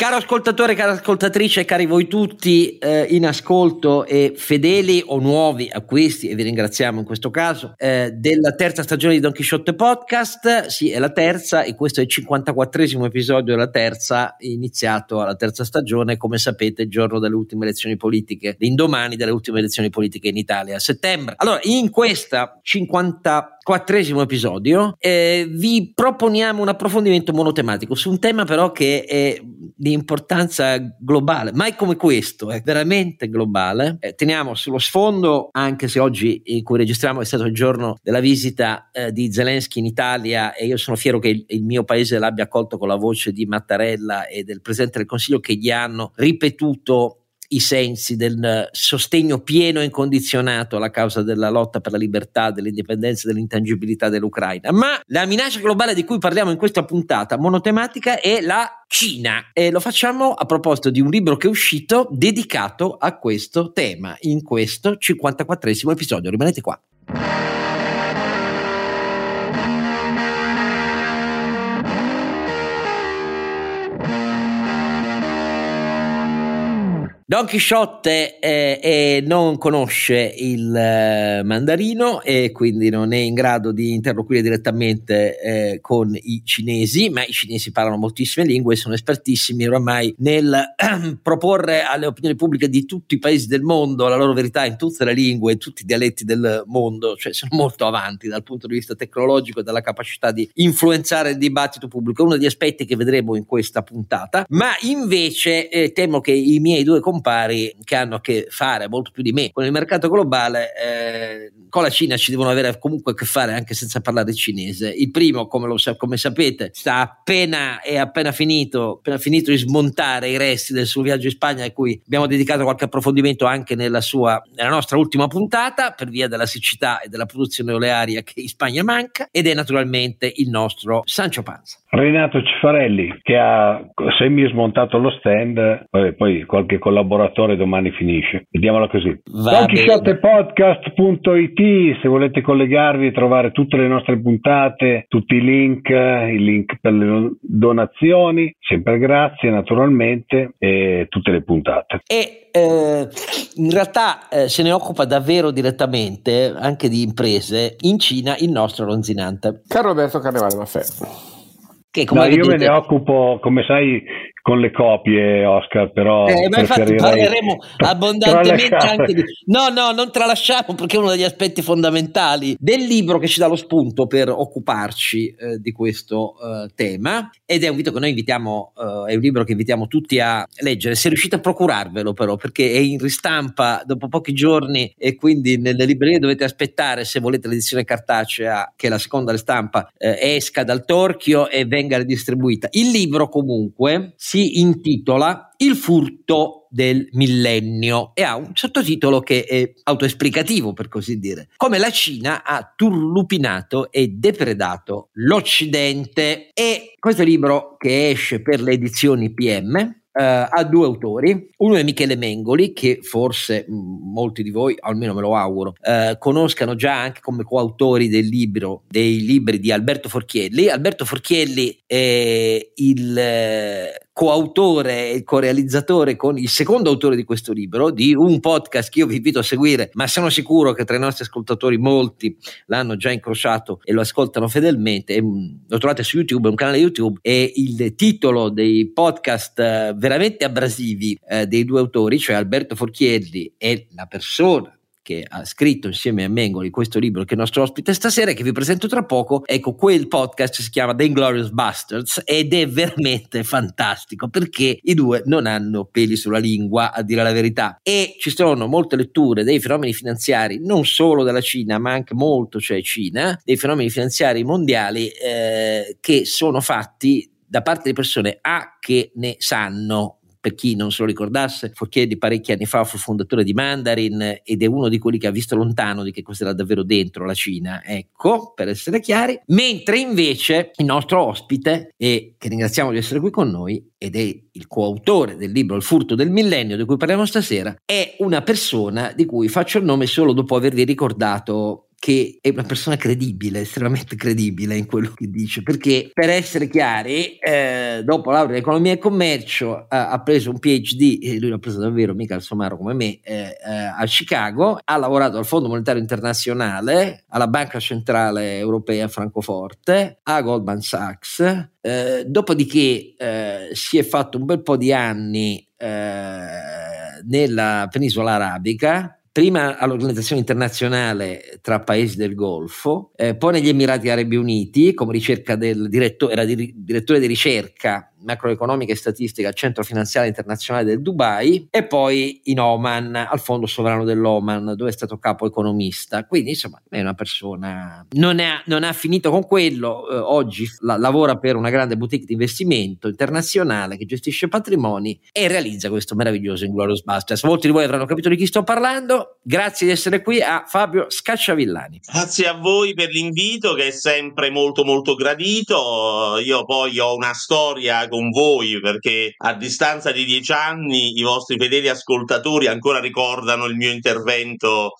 Caro ascoltatore, cara ascoltatrice, cari voi tutti eh, in ascolto e fedeli o nuovi acquisti, e vi ringraziamo in questo caso, eh, della terza stagione di Don Quixote Podcast. Sì, è la terza e questo è il 54esimo episodio della terza, iniziato alla terza stagione, come sapete, il giorno delle ultime elezioni politiche, l'indomani delle ultime elezioni politiche in Italia, a settembre. Allora, in questa 54esimo episodio eh, vi proponiamo un approfondimento monotematico su un tema però che è di importanza globale, mai come questo, è veramente globale. Eh, teniamo sullo sfondo, anche se oggi in cui registriamo è stato il giorno della visita eh, di Zelensky in Italia e io sono fiero che il, il, mio paese l'abbia accolto con la voce di Mattarella e del Presidente del Consiglio che gli hanno ripetuto i sensi del sostegno pieno e incondizionato alla causa della lotta per la libertà, dell'indipendenza e dell'intangibilità dell'Ucraina. Ma la minaccia globale di cui parliamo in questa puntata monotematica è la Cina e lo facciamo a proposito di un libro che è uscito dedicato a questo tema in questo 54 episodio. Rimanete qua. Don Chisciotte eh, eh, non conosce il eh, mandarino e quindi non è in grado di interloquire direttamente eh, con i cinesi, ma i cinesi parlano moltissime lingue e sono espertissimi oramai nel proporre alle opinioni pubbliche di tutti i paesi del mondo la loro verità in tutte le lingue, in tutti i dialetti del mondo, cioè sono molto avanti dal punto di vista tecnologico e della capacità di influenzare il dibattito pubblico, uno degli aspetti che vedremo in questa puntata, ma invece eh, temo che i miei due compagni compari che hanno a che fare molto più di me con il mercato globale, eh, con la Cina ci devono avere comunque a che fare anche senza parlare cinese. Il primo, come, lo, come sapete, sta appena, è appena finito, appena finito di smontare i resti del suo viaggio in Spagna a cui abbiamo dedicato qualche approfondimento anche nella, sua, nella nostra ultima puntata per via della siccità e della produzione olearia che in Spagna manca ed è naturalmente il nostro Sancio Panza. Renato Cifarelli che ha semi smontato lo stand, poi, poi qualche collaboratore domani finisce. Vediamola così. DonChisciottepodcast.it se volete collegarvi e trovare tutte le nostre puntate, tutti i link, i link per le donazioni, sempre grazie naturalmente, e tutte le puntate. E eh, in realtà eh, se ne occupa davvero direttamente anche di imprese in Cina il nostro Ronzinante. Caro Roberto Carnevale Maffè. Che come no, io me ne occupo, come sai, con le copie, Oscar, però eh, ma infatti parleremo abbondantemente anche di... No, no, non tralasciamo perché è uno degli aspetti fondamentali del libro che ci dà lo spunto per occuparci eh, di questo eh, tema ed è un video che noi invitiamo, eh, è un libro che invitiamo tutti a leggere, se riuscite a procurarvelo però perché è in ristampa dopo pochi giorni e quindi nelle librerie dovete aspettare se volete l'edizione cartacea che la seconda ristampa eh, esca dal torchio e venga ridistribuita. Il libro comunque si intitola Il furto del millennio e ha un sottotitolo che è autoesplicativo per così dire. Come la Cina ha turlupinato e depredato l'Occidente e questo libro che esce per le edizioni PM Uh, ha due autori, uno è Michele Mengoli, che forse mm, molti di voi, almeno me lo auguro, uh, conoscano già anche come coautori del libro, dei libri di Alberto Forchielli. Alberto Forchielli è il uh, coautore e corealizzatore con il secondo autore di questo libro, di un podcast che io vi invito a seguire, ma sono sicuro che tra i nostri ascoltatori molti l'hanno già incrociato e lo ascoltano fedelmente. Lo trovate su YouTube, è un canale YouTube e il titolo dei podcast eh, veramente abrasivi eh, dei due autori, cioè Alberto Forchielli e la persona che ha scritto insieme a Mengoli questo libro che è il nostro ospite stasera e che vi presento tra poco, ecco quel podcast si chiama The Inglorious Bastards ed è veramente fantastico perché i due non hanno peli sulla lingua a dire la verità. E ci sono molte letture dei fenomeni finanziari non solo della Cina ma anche molto cioè Cina, dei fenomeni finanziari mondiali eh, che sono fatti da parte di persone A che ne sanno per chi non se lo ricordasse, Forchieri parecchi anni fa fu fondatore di Mandarin ed è uno di quelli che ha visto lontano di che cosa era davvero dentro la Cina, ecco, per essere chiari. Mentre invece il nostro ospite, e che ringraziamo di essere qui con noi, ed è il coautore del libro Il furto del millennio di cui parliamo stasera, è una persona di cui faccio il nome solo dopo avervi ricordato che è una persona credibile, estremamente credibile in quello che dice, perché per essere chiari, eh, dopo laurea in economia e commercio ha, ha preso un PhD, e lui l'ha preso davvero, mica il somaro come me, eh, eh, a Chicago, ha lavorato al Fondo Monetario Internazionale, alla Banca Centrale Europea a Francoforte, a Goldman Sachs, eh, dopodiché eh, si è fatto un bel po' di anni eh, nella penisola arabica, prima all'Organizzazione Internazionale tra Paesi del Golfo, eh, poi negli Emirati Arabi Uniti come ricerca del direttore, era di, direttore di ricerca macroeconomica e statistica al Centro Finanziario Internazionale del Dubai e poi in Oman al Fondo Sovrano dell'Oman dove è stato capo economista. Quindi insomma è una persona non, non ha finito con quello. Eh, oggi la, lavora per una grande boutique di investimento internazionale che gestisce patrimoni e realizza questo meraviglioso Inglorious Busters molti di voi avranno capito di chi sto parlando grazie di essere qui a Fabio Scacciavillani. Grazie a voi per l'invito che è sempre molto molto gradito. Io poi ho una storia con voi perché a distanza di dieci anni i vostri fedeli ascoltatori ancora ricordano il mio intervento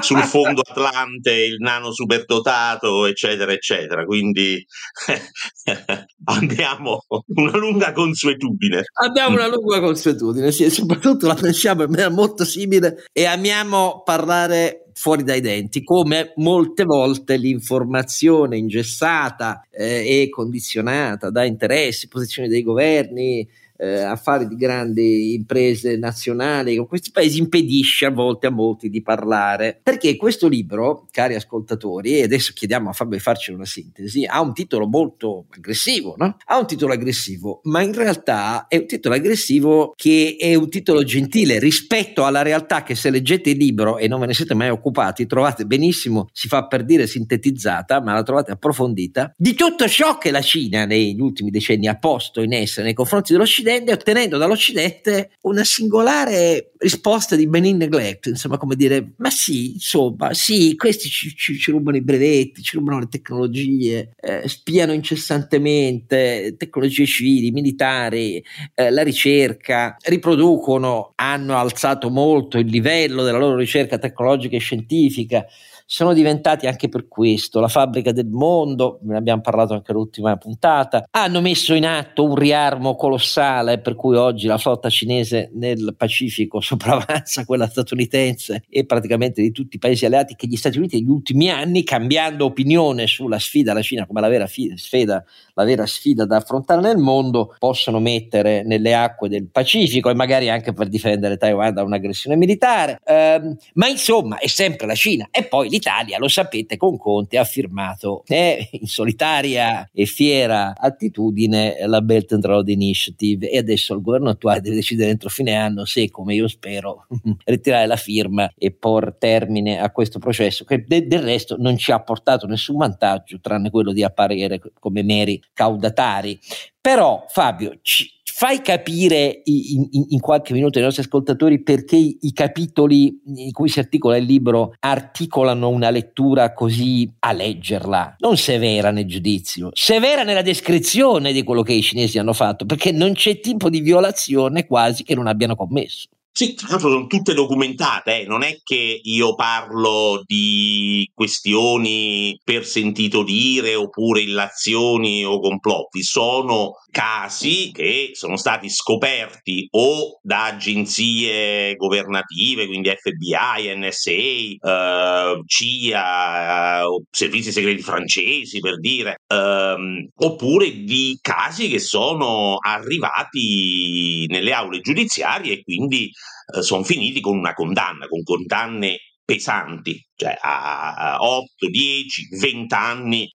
sul fondo Atlante, il nano superdotato, eccetera, eccetera. Quindi abbiamo una lunga consuetudine. Abbiamo una lunga consuetudine, sì, soprattutto la pensiamo in maniera molto simile e amiamo parlare fuori dai denti, come molte volte l'informazione ingessata eh, e condizionata da interessi, posizioni dei governi, eh, affari di grandi imprese nazionali con questi paesi impedisce a volte a molti di parlare. Perché questo libro, cari ascoltatori, e adesso chiediamo a Fabio di farci una sintesi, ha un titolo molto aggressivo, no? Ha un titolo aggressivo, ma in realtà è un titolo aggressivo che è un titolo gentile rispetto alla realtà che se leggete il libro e non ve ne siete mai occupati, trovate benissimo, si fa per dire sintetizzata, ma la trovate approfondita, di tutto ciò che la Cina negli ultimi decenni ha posto in essere nei confronti dell'Occidente Occidente, ottenendo dall'Occidente una singolare risposta di Benin Neglect, insomma, come dire, ma sì, insomma, sì, questi ci, ci, ci rubano i brevetti, ci rubano le tecnologie, eh, spiano incessantemente, tecnologie civili, militari, eh, la ricerca, riproducono, hanno alzato molto il livello della loro ricerca tecnologica e scientifica sono diventati anche per questo la fabbrica del mondo, ne abbiamo parlato anche l'ultima puntata, hanno messo in atto un riarmo colossale per cui oggi la flotta cinese nel Pacifico sopravanza quella statunitense e praticamente di tutti i paesi alleati che gli Stati Uniti negli ultimi anni cambiando opinione sulla sfida alla Cina come la vera fi- sfida, la vera sfida da affrontare nel mondo possono mettere nelle acque del Pacifico e magari anche per difendere Taiwan da un'aggressione militare, ehm, ma insomma è sempre la Cina e poi l'Italia, lo sapete, con Conte ha firmato eh, in solitaria e fiera attitudine la Belt and Road Initiative e adesso il governo attuale deve decidere entro fine anno se, come io spero, ritirare la firma e por termine a questo processo che de- del resto non ci ha portato nessun vantaggio tranne quello di apparire come meri caudatari. Però Fabio, ci, fai capire in, in, in, qualche minuto ai nostri ascoltatori perché i, i, capitoli in cui si articola il libro articolano una lettura così a leggerla, non severa nel giudizio, severa nella descrizione di quello che i cinesi hanno fatto, perché non c'è tipo di violazione quasi che non abbiano commesso. Sì, tra l'altro sono tutte documentate, eh. non è che io parlo di questioni per sentito dire oppure illazioni o complotti, sono casi che sono stati scoperti o da agenzie governative, quindi FBI, NSA, eh, CIA, servizi segreti francesi per dire, ehm, oppure di casi che sono arrivati nelle aule giudiziarie e quindi eh, sono finiti con una condanna, con condanne pesanti, cioè a 8, 10, 20 anni eh,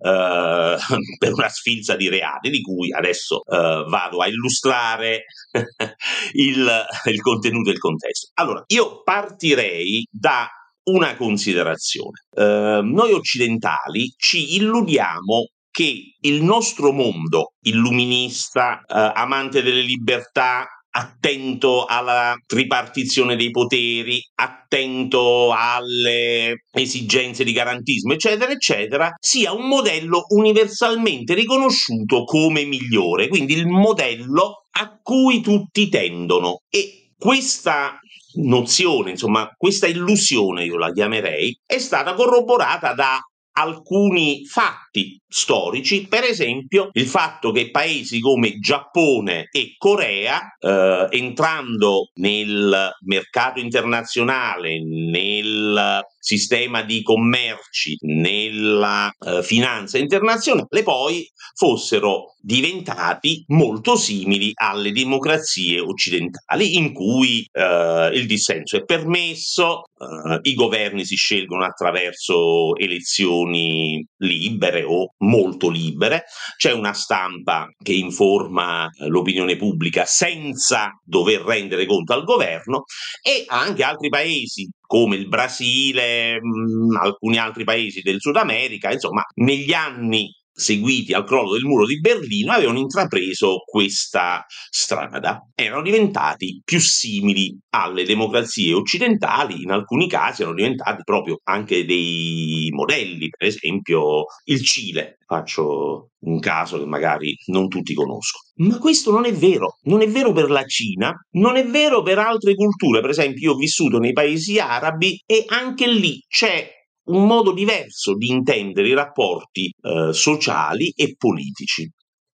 per una sfilza di reati, di cui adesso eh, vado a illustrare il, il contenuto e il contesto. Allora, io partirei da una considerazione. Eh, noi occidentali ci illudiamo che il nostro mondo illuminista, eh, amante delle libertà, attento alla ripartizione dei poteri, attento alle esigenze di garantismo, eccetera, eccetera, sia un modello universalmente riconosciuto come migliore, quindi il modello a cui tutti tendono. E questa nozione, insomma, questa illusione, io la chiamerei, è stata corroborata da alcuni fatti storici, per esempio il fatto che paesi come Giappone e Corea, eh, entrando nel mercato internazionale, nel sistema di commerci, nella eh, finanza internazionale, poi fossero diventati molto simili alle democrazie occidentali in cui eh, il dissenso è permesso, eh, i governi si scelgono attraverso elezioni libere o molto libere, c'è una stampa che informa eh, l'opinione pubblica senza dover rendere conto al governo e anche altri paesi come il Brasile, mh, mm, alcuni altri paesi del Sud America, insomma, negli anni seguiti al crollo del muro di Berlino avevano intrapreso questa strada, erano diventati più simili alle democrazie occidentali, in alcuni casi erano diventati proprio anche dei modelli, per esempio il Cile, faccio un caso che magari non tutti conoscono. Ma questo non è vero, non è vero per la Cina, non è vero per altre culture, per esempio io ho vissuto nei paesi arabi e anche lì c'è un modo diverso di intendere i rapporti eh, sociali e politici.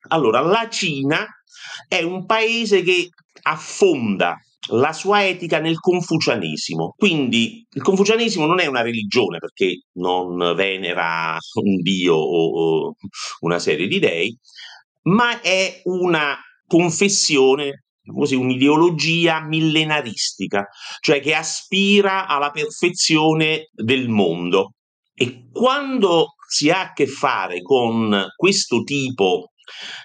Allora, la Cina è un paese che affonda la sua etica nel confucianesimo. Quindi il confucianesimo non è una religione perché non venera un dio o, una serie di dei, ma è una confessione così, un'ideologia millenaristica, cioè che aspira alla perfezione del mondo. E quando si ha a che fare con questo tipo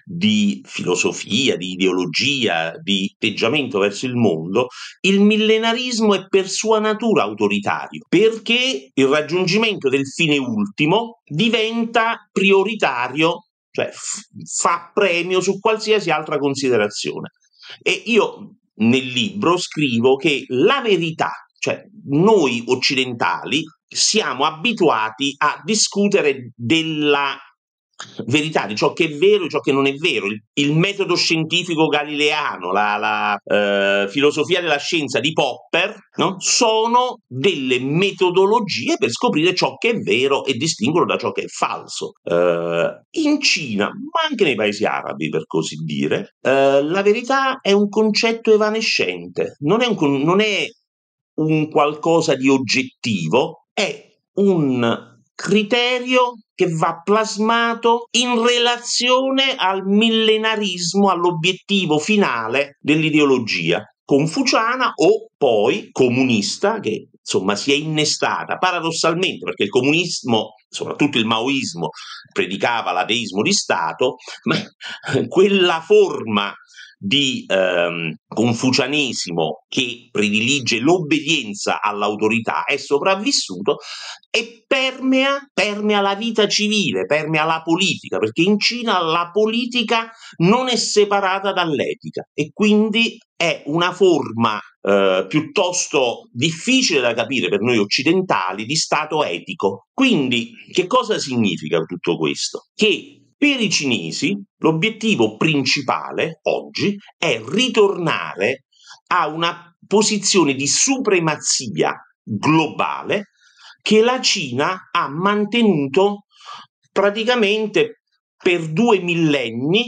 di filosofia, di ideologia, di atteggiamento verso il mondo, il millenarismo è per sua natura autoritario, perché il raggiungimento del fine ultimo diventa prioritario, cioè fa premio su qualsiasi altra considerazione. E io nel libro scrivo che la verità, cioè noi occidentali, siamo abituati a discutere della verità di ciò che è vero e ciò che non è vero. Il, il metodo scientifico galileano, la, la eh, filosofia della scienza di Popper, no? sono delle metodologie per scoprire ciò che è vero e distinguerlo da ciò che è falso. Eh, in Cina, ma anche nei paesi arabi, per così dire, eh, la verità è un concetto evanescente, non è un, non è un qualcosa di oggettivo, è un criterio che va plasmato in relazione al millenarismo, all'obiettivo finale dell'ideologia confuciana o poi comunista che insomma si è innestata paradossalmente perché il comunismo, soprattutto il maoismo, predicava l'ateismo di Stato, ma quella forma di ehm, confucianesimo che predilige l'obbedienza all'autorità è sopravvissuto e permea, permea la vita civile, permea la politica, perché in Cina la politica non è separata dall'etica e quindi è una forma eh, piuttosto difficile da capire per noi occidentali di stato etico. Quindi che cosa significa tutto questo? Che per i cinesi l'obiettivo principale oggi è ritornare a una posizione di supremazia globale che la Cina ha mantenuto praticamente per due millenni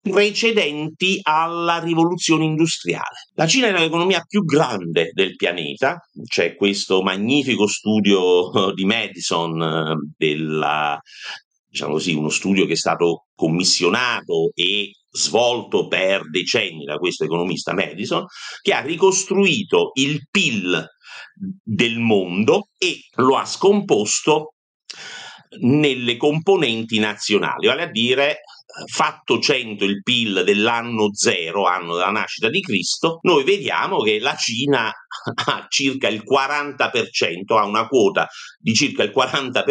precedenti alla rivoluzione industriale. La Cina è l'economia più grande del pianeta, c'è questo magnifico studio di Madison eh, della diciamo così, uno studio che è stato commissionato e svolto per decenni da questo economista Madison, che ha ricostruito il PIL del mondo e lo ha scomposto nelle componenti nazionali, vale a dire fatto 100 il PIL dell'anno zero, anno della nascita di Cristo, noi vediamo che la Cina ha circa il 40%, ha una quota di circa il 40%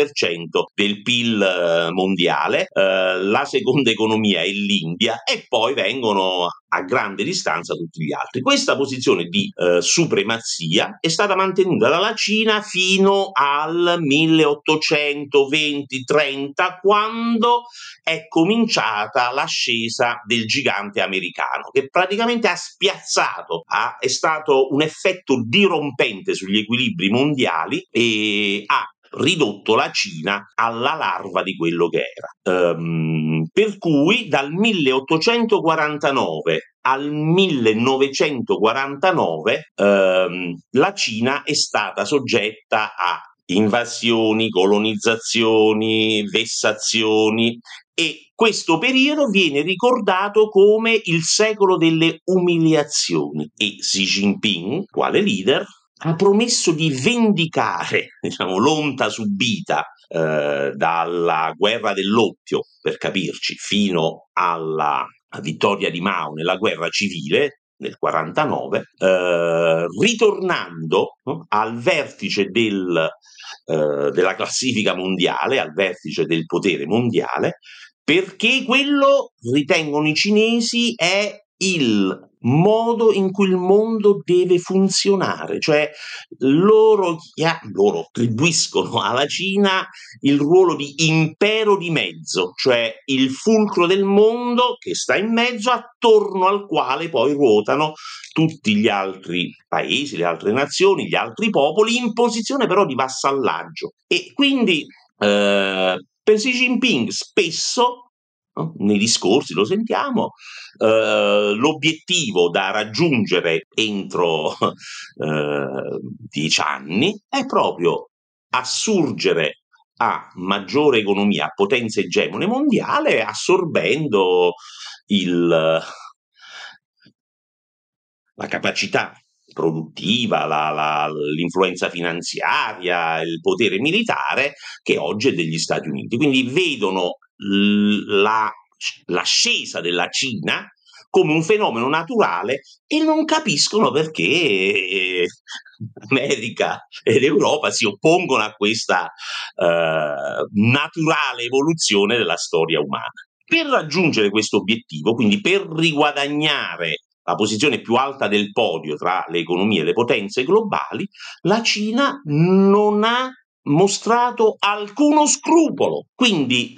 del PIL eh, mondiale, eh, la seconda economia è l'India e poi vengono a grande distanza tutti gli altri. Questa posizione di eh, supremazia è stata mantenuta dalla Cina fino al 1820-30 quando è cominciata stata l'ascesa del gigante americano, che praticamente ha spiazzato, ha, è stato un effetto dirompente sugli equilibri mondiali e ha ridotto la Cina alla larva di quello che era. Um, per cui dal 1849 al 1949 ehm, la Cina è stata soggetta a invasioni, colonizzazioni, vessazioni. E questo periodo viene ricordato come il secolo delle umiliazioni. E Xi Jinping, quale leader, ha promesso di vendicare diciamo, l'onta subita eh, dalla guerra dell'oppio, per capirci, fino alla vittoria di Mao nella guerra civile nel 49, eh, ritornando no, al vertice del, eh, della classifica mondiale, al vertice del potere mondiale, perché quello, ritengono i cinesi, è il modo in cui il mondo deve funzionare, cioè loro, loro attribuiscono alla Cina il ruolo di impero di mezzo, cioè il fulcro del mondo che sta in mezzo attorno al quale poi ruotano tutti gli altri paesi, le altre nazioni, gli altri popoli in posizione però di vassallaggio. E quindi eh, per Xi Jinping spesso no? nei discorsi lo sentiamo, eh, l'obiettivo da raggiungere entro eh, dieci anni è proprio assurgere a maggiore economia, a potenza egemone mondiale, assorbendo il, la capacità produttiva, la, la, l'influenza finanziaria, il potere militare che oggi è degli Stati Uniti. Quindi vedono la, l'ascesa della Cina come un fenomeno naturale e non capiscono perché America ed Europa si oppongono a questa eh, naturale evoluzione della storia umana. Per raggiungere questo obiettivo, quindi per riguadagnare la posizione più alta del podio tra le economie e le potenze globali, la Cina non ha mostrato alcuno scrupolo. Quindi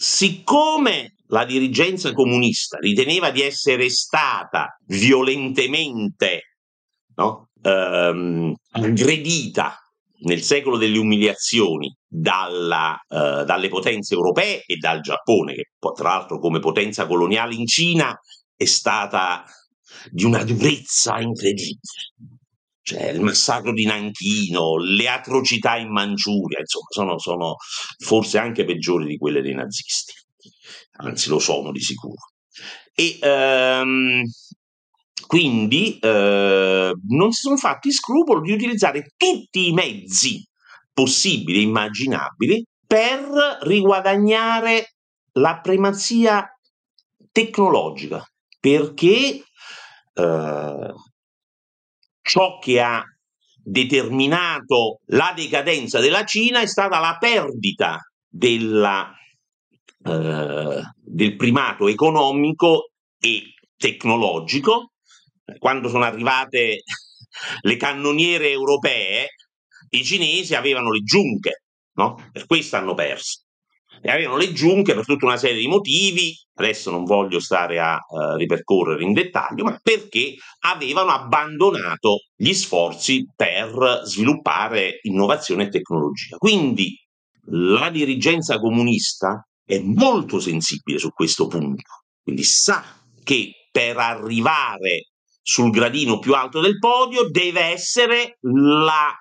siccome la dirigenza comunista riteneva di essere stata violentemente no, ehm, aggredita nel secolo delle umiliazioni dalla, eh, dalle potenze europee e dal Giappone, che tra l'altro come potenza coloniale in Cina è stata di una durezza incredibile cioè il massacro di Nanchino, le atrocità in Manciuria, insomma, sono, sono forse anche peggiori di quelle dei nazisti, anzi lo sono di sicuro. E ehm, quindi eh, non si sono fatti scrupolo di utilizzare tutti i mezzi possibili e immaginabili per riguadagnare la primazia tecnologica, perché eh, ciò che ha determinato la decadenza della Cina è stata la perdita della, eh, del primato economico e tecnologico. Quando sono arrivate le cannoniere europee, i cinesi avevano le giunche, no? per questo hanno perso e avevano le giunche per tutta una serie di motivi, adesso non voglio stare a uh, ripercorrere in dettaglio, ma perché avevano abbandonato gli sforzi per sviluppare innovazione e tecnologia. Quindi la dirigenza comunista è molto sensibile su questo punto, quindi sa che per arrivare sul gradino più alto del podio deve essere la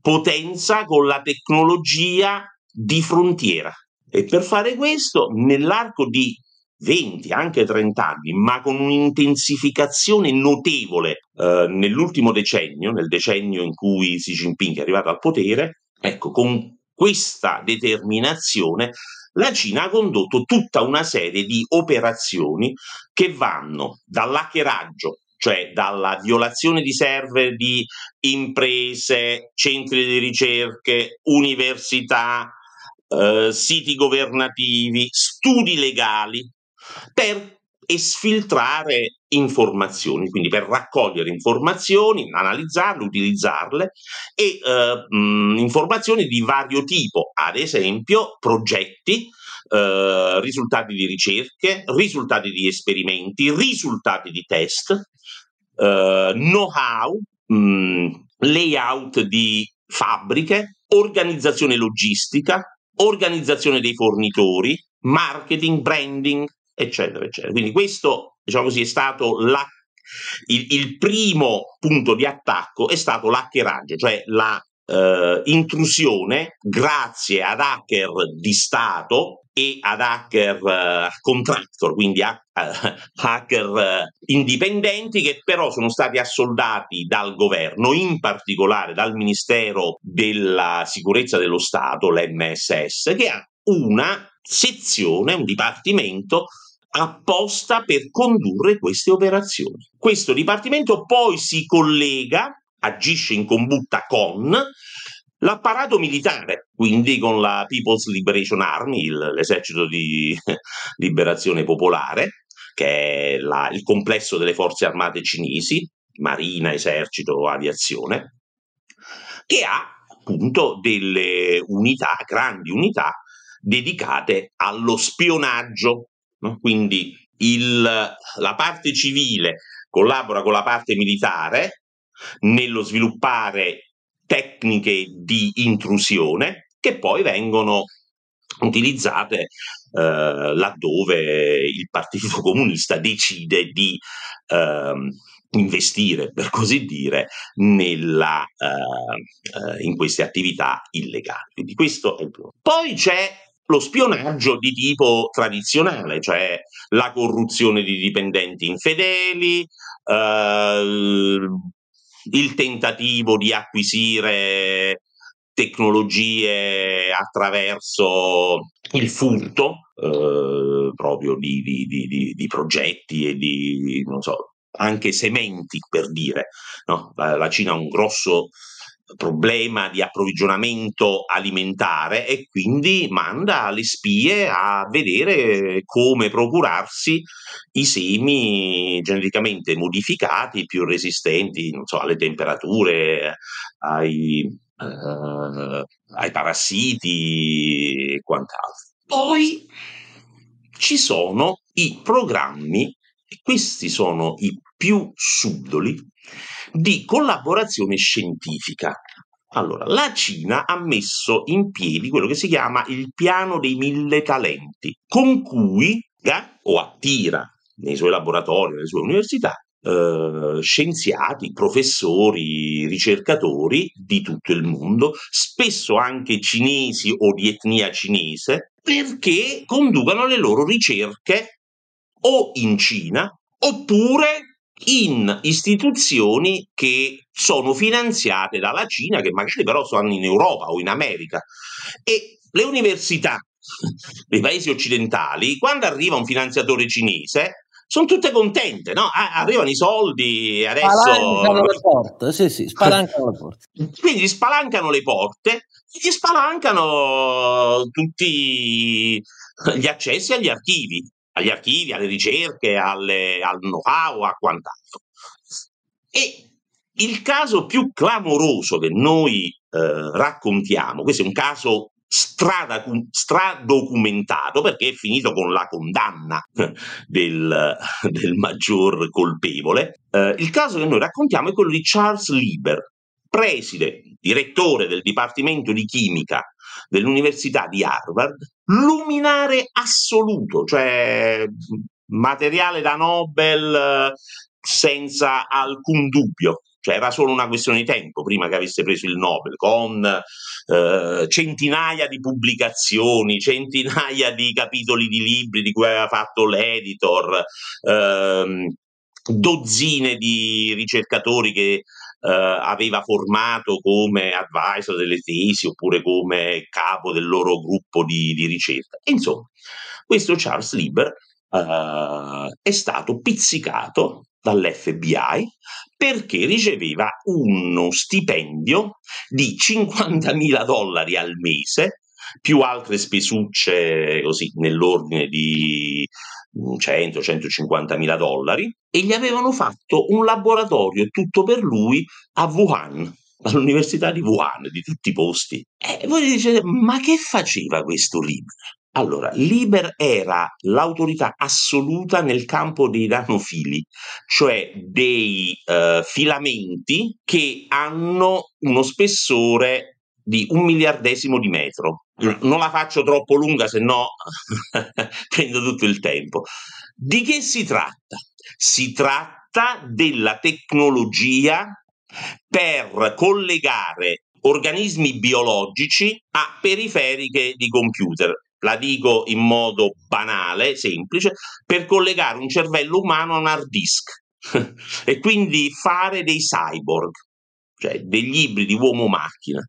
potenza con la tecnologia di frontiera. E per fare questo, nell'arco di 20, anche 30 anni, ma con un'intensificazione notevole eh, nell'ultimo decennio, nel decennio in cui Xi Jinping è arrivato al potere, ecco, con questa determinazione la Cina ha condotto tutta una serie di operazioni che vanno dall'hackeraggio, cioè dalla violazione di server di imprese, centri di ricerche, università, eh, siti governativi, studi legali per esfiltrare informazioni, quindi per raccogliere informazioni, analizzarle, utilizzarle e eh, mh, informazioni di vario tipo, ad esempio progetti eh, risultati di ricerche, risultati di esperimenti, risultati di test, eh, know-how, layout di fabbriche, organizzazione logistica, organizzazione dei fornitori, marketing, branding, eccetera, eccetera. Quindi questo, diciamo così, è stato la, il, il, primo punto di attacco, è stato l'hackeraggio, cioè la eh, intrusione grazie ad hacker di Stato e ad hacker uh, contractor, quindi a, uh, hacker uh, indipendenti che però sono stati assoldati dal governo, in particolare dal Ministero della Sicurezza dello Stato, l'MSS, che ha una sezione, un dipartimento apposta per condurre queste operazioni. Questo dipartimento poi si collega, agisce in combutta con L'apparato militare, quindi con la People's Liberation Army, l'esercito di liberazione popolare, che è la, il complesso delle forze armate cinesi, marina, esercito, aviazione, che ha appunto delle unità, grandi unità, dedicate allo spionaggio. No? Quindi il, la parte civile collabora con la parte militare nello sviluppare tecniche di intrusione che poi vengono utilizzate eh, laddove il Partito Comunista decide di eh, investire, per così dire, nella, eh, eh, in queste attività illegali. Quindi questo è il primo. Poi c'è lo spionaggio di tipo tradizionale, cioè la corruzione di dipendenti infedeli, eh, il tentativo di acquisire tecnologie attraverso il furto eh, proprio di, di, di, di, progetti e di, non so, anche sementi per dire. No? La, la Cina ha un grosso problema di approvvigionamento alimentare e quindi manda le spie a vedere come procurarsi i semi geneticamente modificati più resistenti so, alle temperature, ai, eh, ai parassiti e quant'altro. Poi ci sono i programmi, e questi sono i più subdoli, di collaborazione scientifica. Allora, la Cina ha messo in piedi quello che si chiama il piano dei mille talenti, con cui o attira nei suoi laboratori, nelle sue università, eh, scienziati, professori, ricercatori di tutto il mondo, spesso anche cinesi o di etnia cinese, perché conducano le loro ricerche o in Cina oppure in istituzioni che sono finanziate dalla Cina, che magari però sono in Europa o in America. E le università dei paesi occidentali, quando arriva un finanziatore cinese, sono tutte contente, no? Arrivano i soldi e adesso... Spalancano le porte, sì sì, spalancano le porte. Quindi spalancano le porte e gli spalancano tutti gli accessi agli archivi agli archivi, alle ricerche, alle, al know-how, a quant'altro. E il caso più clamoroso che noi eh, raccontiamo, questo è un caso strada, stradocumentato perché è finito con la condanna del, del maggior colpevole. Eh, il caso che noi raccontiamo è quello di Charles Lieber, preside, direttore del Dipartimento di Chimica dell'Università di Harvard, luminare assoluto, cioè materiale da Nobel senza alcun dubbio. Cioè era solo una questione di tempo prima che avesse preso il Nobel, con eh, centinaia di pubblicazioni, centinaia di capitoli di libri di cui aveva fatto l'editor, eh, dozzine di ricercatori che aveva formato come advisor delle tesi oppure come capo del loro gruppo di, di ricerca. Insomma, questo Charles Lieber eh, è stato pizzicato dall'FBI perché riceveva uno stipendio di 50.000 dollari al mese più altre spesucce così nell'ordine di 100-150 mila dollari e gli avevano fatto un laboratorio tutto per lui a Wuhan, all'università di Wuhan, di tutti i posti. E voi dicete, ma che faceva questo libro? Allora, Liber era l'autorità assoluta nel campo dei nanofili, cioè dei uh, filamenti che hanno uno spessore di un miliardesimo di metro. Non la faccio troppo lunga, se no prendo tutto il tempo. Di che si tratta? Si tratta della tecnologia per collegare organismi biologici a periferiche di computer. La dico in modo banale, semplice, per collegare un cervello umano a un hard disk e quindi fare dei cyborg cioè degli ibridi uomo-macchina.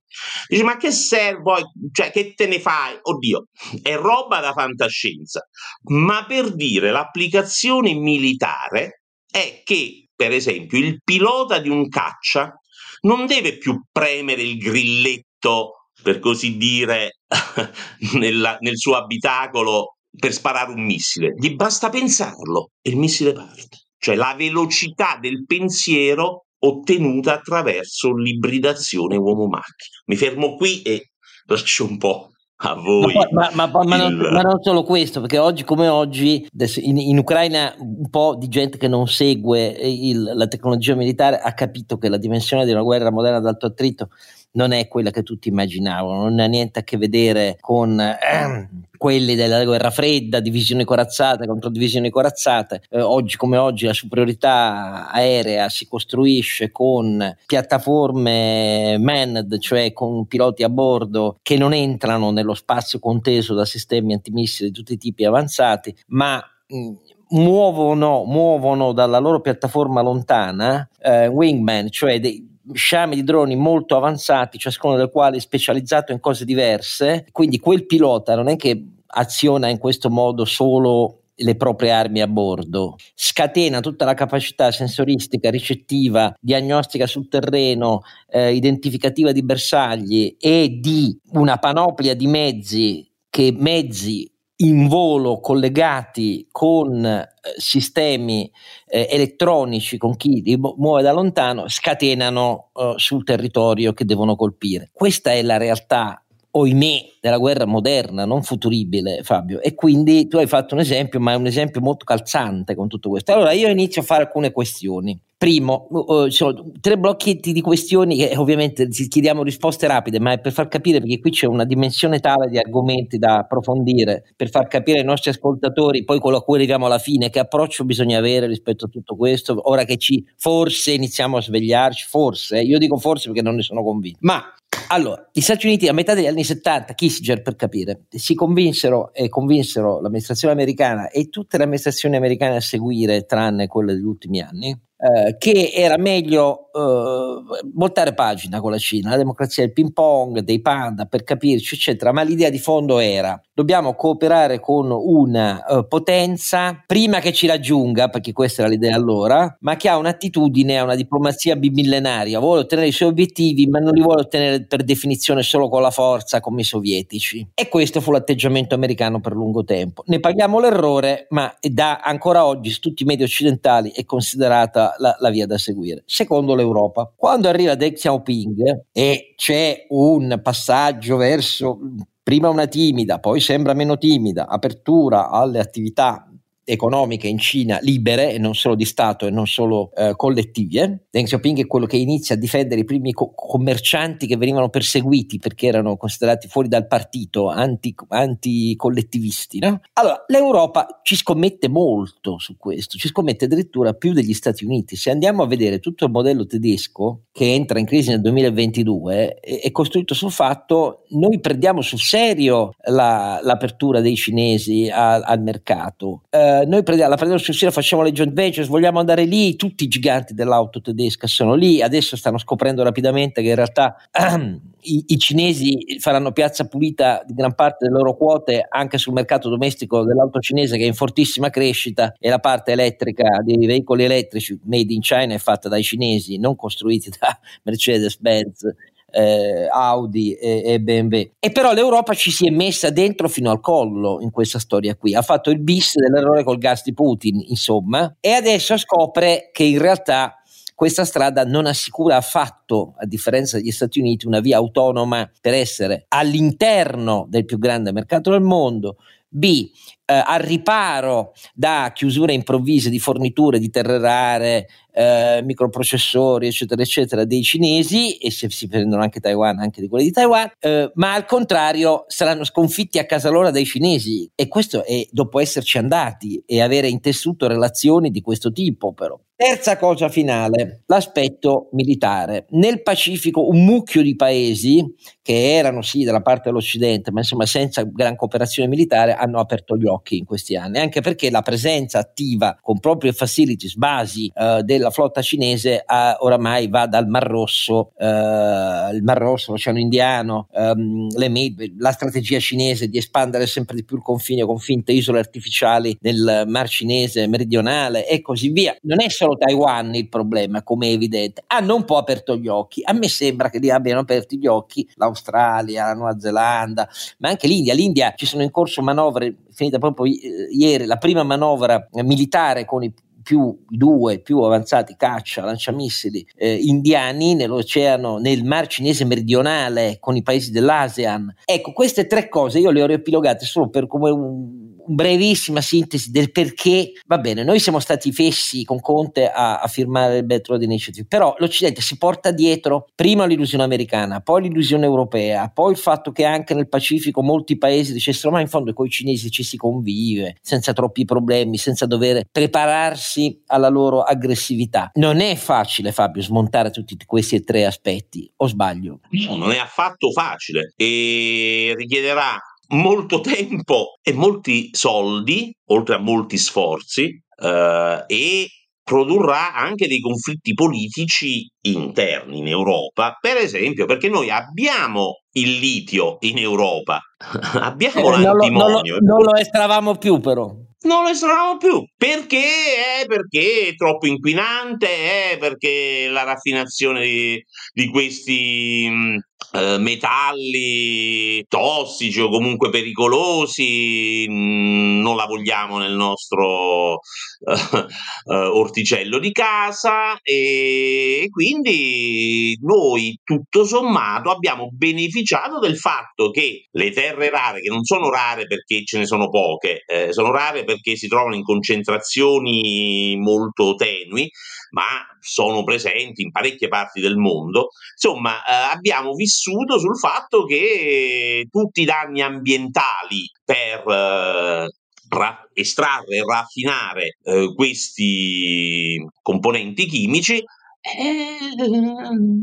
Dice, ma che serve? Cioè, che te ne fai? Oddio, è roba da fantascienza. Ma per dire l'applicazione militare è che, per esempio, il pilota di un caccia non deve più premere il grilletto, per così dire, nella, nel suo abitacolo per sparare un missile. Gli basta pensarlo e il missile parte. Cioè la velocità del pensiero ottenuta attraverso l'ibridazione uomo-macchina. Mi fermo qui e lascio un po' a voi. Ma, ma, ma, ma, non, ma, non, solo questo, perché oggi come oggi in, in Ucraina un po' di gente che non segue il, la tecnologia militare ha capito che la dimensione di una guerra moderna ad alto attrito non è quella che tutti immaginavano, non ha niente a che vedere con eh, quelli della guerra fredda, divisioni corazzate contro divisioni corazzate. Eh, oggi come oggi la superiorità aerea si costruisce con piattaforme manned, cioè con piloti a bordo che non entrano nello spazio conteso da sistemi antimissili di tutti i tipi avanzati, ma mh, muovono, muovono dalla loro piattaforma lontana eh, wingman, cioè dei, sciami di droni molto avanzati, ciascuno del quale è specializzato in cose diverse, quindi quel pilota non è che aziona in questo modo solo le proprie armi a bordo, scatena tutta la capacità sensoristica, ricettiva, diagnostica sul terreno, eh, identificativa di bersagli e di una panoplia di mezzi che mezzi in volo collegati con eh, sistemi eh, elettronici con chi li muove da lontano scatenano eh, sul territorio che devono colpire. Questa è la realtà oimè, della guerra moderna, non futuribile, Fabio. E quindi tu hai fatto un esempio, ma è un esempio molto calzante con tutto questo. Allora io inizio a fare alcune questioni. Primo, uh, sono tre blocchetti di questioni che ovviamente chiediamo risposte rapide, ma è per far capire perché qui c'è una dimensione tale di argomenti da approfondire, per far capire ai nostri ascoltatori, poi quello a cui arriviamo alla fine, che approccio bisogna avere rispetto a tutto questo, ora che ci forse iniziamo a svegliarci, forse, io dico forse perché non ne sono convinto. Ma allora, gli Stati Uniti a metà degli anni 70, Kissinger per capire, si convinsero e convinsero l'amministrazione americana e tutte le amministrazioni americane a seguire, tranne quelle degli ultimi anni, eh, che era meglio eh, voltare pagina con la Cina, la democrazia del ping pong, dei panda, per capirci, eccetera, ma l'idea di fondo era dobbiamo cooperare con una uh, potenza prima che ci raggiunga, perché questa era l'idea allora, ma che ha un'attitudine a una diplomazia bimillenaria, vuole ottenere i suoi obiettivi, ma non li vuole ottenere per definizione solo con la forza come i sovietici. E questo fu l'atteggiamento americano per lungo tempo. Ne paghiamo l'errore, ma da ancora oggi su tutti i media occidentali è considerata la, la via da seguire. Secondo l'Europa, quando arriva Deng Xiaoping e c'è un passaggio verso prima una timida, poi sembra meno timida apertura alle attività economiche in Cina libere e non solo di Stato e non solo eh, collettive. Deng Xiaoping è quello che inizia a difendere i primi co- commercianti che venivano perseguiti perché erano considerati fuori dal partito, anti, anti-collettivisti. No? Allora, l'Europa ci scommette molto su questo, ci scommette addirittura più degli Stati Uniti. Se andiamo a vedere tutto il modello tedesco che entra in crisi nel 2022 è, è costruito sul fatto noi prendiamo sul serio la, l'apertura dei cinesi a, al mercato. Eh, eh, noi prendiamo, la prendiamo sul serio, facciamo le joint ventures, vogliamo andare lì, tutti i giganti dell'auto tedesca sono lì, adesso stanno scoprendo rapidamente che in realtà ehm, i, i, cinesi faranno piazza pulita di gran parte delle loro quote anche sul mercato domestico dell'auto cinese che è in fortissima crescita e la parte elettrica dei veicoli elettrici made in China è fatta dai cinesi, non costruiti da Mercedes-Benz eh, Audi e, e, BMW. E però l'Europa ci si è messa dentro fino al collo in questa storia qui. Ha fatto il bis dell'errore col gas di Putin, insomma, e adesso scopre che in realtà questa strada non assicura affatto, a differenza degli Stati Uniti, una via autonoma per essere all'interno del più grande mercato del mondo, B. Eh, al riparo da chiusure improvvise di forniture di terre rare, eh, microprocessori, eccetera, eccetera, dei cinesi, e se si prendono anche Taiwan, anche di quelli di Taiwan, eh, ma al contrario saranno sconfitti a casa loro dai cinesi. E questo è dopo esserci andati e avere intessuto relazioni di questo tipo, però. Terza cosa finale, l'aspetto militare. Nel Pacifico un mucchio di paesi che erano sì dalla parte dell'Occidente, ma insomma senza gran cooperazione militare, hanno aperto gli occhi in questi anni, anche perché la presenza attiva con proprie facilities, basi eh, della flotta cinese a, oramai va dal Mar Rosso, eh, il Mar Rosso, l'Oceano Indiano, ehm, le, la strategia cinese di espandere sempre di più il confine con finte isole artificiali nel Mar Cinese meridionale e così via. Non è solo Taiwan il problema, come è evidente. Hanno un po' aperto gli occhi. A me sembra che li abbiano aperti gli occhi l'Australia, la Nuova Zelanda, ma anche l'India. L'India ci sono in corso manovre, finita proprio ieri, la prima manovra militare con i più due più avanzati caccia, lanciamissili eh, indiani nell'oceano, nel Mar Cinese meridionale con i paesi dell'ASEAN. Ecco, queste tre cose io le ho riepilogate solo per come un brevissima sintesi del perché, va bene, noi siamo stati fessi con Conte a, a firmare il Belt Road Initiative, però l'Occidente si porta dietro prima l'illusione americana, poi l'illusione europea, poi il fatto che anche nel Pacifico molti paesi dicessero ma in fondo con i cinesi ci si convive senza troppi problemi, senza dover prepararsi alla loro aggressività. Non è facile Fabio smontare tutti questi tre aspetti, o sbaglio? No, non è affatto facile e richiederà molto tempo e molti soldi, oltre a molti sforzi, eh, e produrrà anche dei conflitti politici interni in Europa, per esempio perché noi abbiamo il litio in Europa, abbiamo eh, l'antimonio. Non lo, non lo estravamo più però. Non lo estravamo più. Perché? È perché è troppo inquinante è perché la raffinazione di, di questi eh, metalli tossici o comunque pericolosi, mh, non la vogliamo nel nostro uh, uh, orticello di casa e quindi noi tutto sommato abbiamo beneficiato del fatto che le terre rare, che non sono rare perché ce ne sono poche, eh, sono rare perché si trovano in concentrazioni molto tenui, ma sono presenti in parecchie parti del mondo. Insomma, eh, abbiamo vissuto sul fatto che tutti i danni ambientali per eh, ra- estrarre e raffinare eh, questi componenti chimici eh,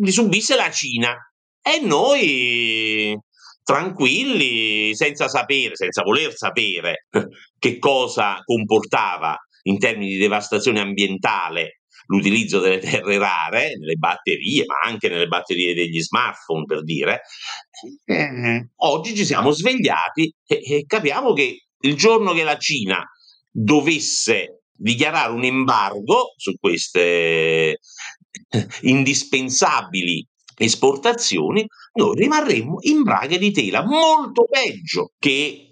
li subisse la Cina e noi tranquilli, senza sapere, senza voler sapere che cosa comportava in termini di devastazione ambientale l'utilizzo delle terre rare nelle batterie, ma anche nelle batterie degli smartphone per dire, eh, oggi ci siamo svegliati e, e capiamo che il giorno che la Cina dovesse dichiarare un embargo su queste indispensabili esportazioni, noi rimarremo in braghe di tela, molto peggio che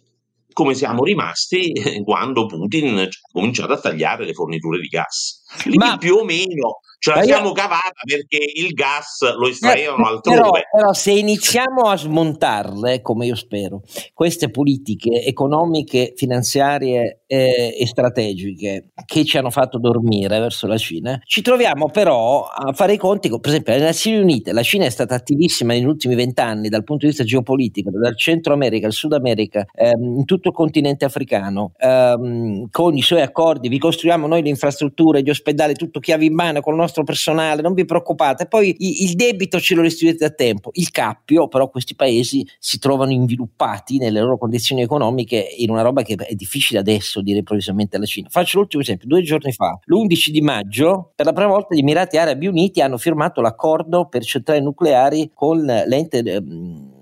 come siamo rimasti quando Putin ha cominciato a tagliare le forniture di gas. Ma... più o meno ce la siamo cavata perché il gas lo eh, estraevano eh, altrove. Però, però, se iniziamo a smontarle, come io spero, queste politiche economiche, finanziarie eh, e strategiche che ci hanno fatto dormire verso la Cina, ci troviamo però a fare i conti con, per esempio, le Nazioni Unite. La Cina è stata attivissima negli ultimi vent'anni dal punto di vista geopolitico, dal Centro America al Sud America, ehm, in tutto il continente africano, ehm, con i suoi accordi, vi costruiamo noi le infrastrutture, gli ospedali, tutto chiavi in mano con il nostro personale, non vi preoccupate. Poi il debito ce lo restituite a tempo. Il cappio, però, questi paesi si trovano inviluppati nelle loro condizioni economiche in una roba che è difficile adesso dire improvvisamente alla Cina. Faccio l'ultimo esempio: due giorni fa, l'11 di maggio, per la prima volta gli Emirati Arabi Uniti hanno firmato l'accordo per centrali nucleari con l'ente. Ehm,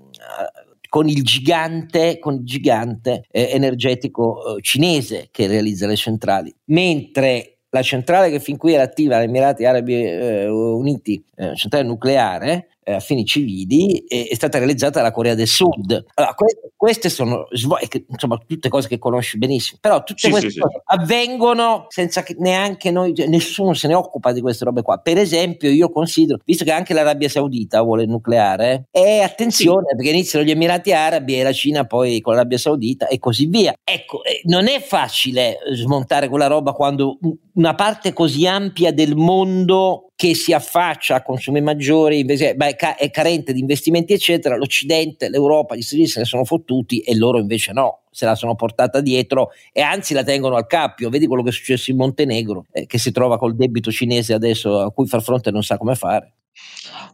con il gigante, con il gigante eh, energetico eh, cinese che realizza le centrali, mentre la centrale che fin qui era attiva agli Emirati Arabi eh, Uniti, eh, centrale nucleare, eh, a fini civili è, è, stata realizzata dalla Corea del Sud. Allora, que- queste sono insomma tutte cose che conosci benissimo, però tutte sì, queste sì, cose sì. avvengono senza che neanche noi, cioè, nessuno se ne occupa di queste robe qua. Per esempio, io considero, visto che anche l'Arabia Saudita vuole il nucleare, e attenzione perché iniziano gli Emirati Arabi e la Cina poi con l'Arabia Saudita e così via. Ecco, eh, non è facile smontare quella roba quando una parte così ampia del mondo che si affaccia a consumi maggiori, invece, beh, è carente di investimenti, eccetera. L'Occidente, l'Europa, gli Stati Uniti se ne sono fottuti e loro invece no, se la sono portata dietro e anzi la tengono al cappio. Vedi quello che è successo in Montenegro, eh, che si trova col debito cinese adesso a cui far fronte non sa come fare.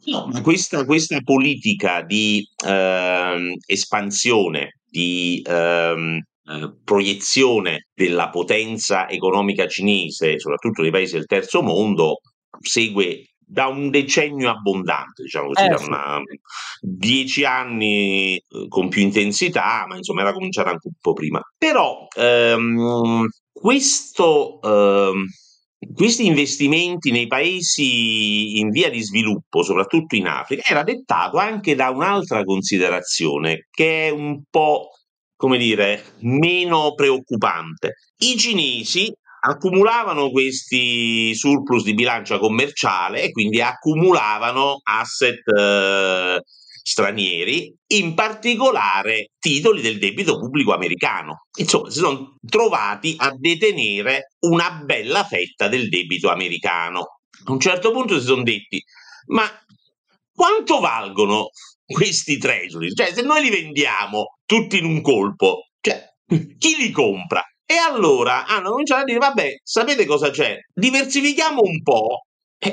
No, ma questa, questa politica di eh, espansione, di ehm, eh, proiezione della potenza economica cinese, soprattutto nei paesi del terzo mondo, segue da un decennio abbondante, diciamo così, eh, da una, dieci anni eh, con più intensità, ma insomma era cominciata anche un po' prima. Però ehm, questo, ehm, questi investimenti nei paesi in via di sviluppo, soprattutto in Africa, era dettato anche da un'altra considerazione che è un po' come dire, meno preoccupante. I cinesi accumulavano questi surplus di bilancia commerciale e quindi accumulavano asset eh, stranieri, in particolare titoli del debito pubblico americano. Insomma, si sono trovati a detenere una bella fetta del debito americano. A un certo punto si sono detti, ma quanto valgono questi treasury? Cioè, se noi li vendiamo tutti in un colpo, cioè, chi li compra? E allora hanno cominciato a dire, vabbè, sapete cosa c'è? Diversifichiamo un po'.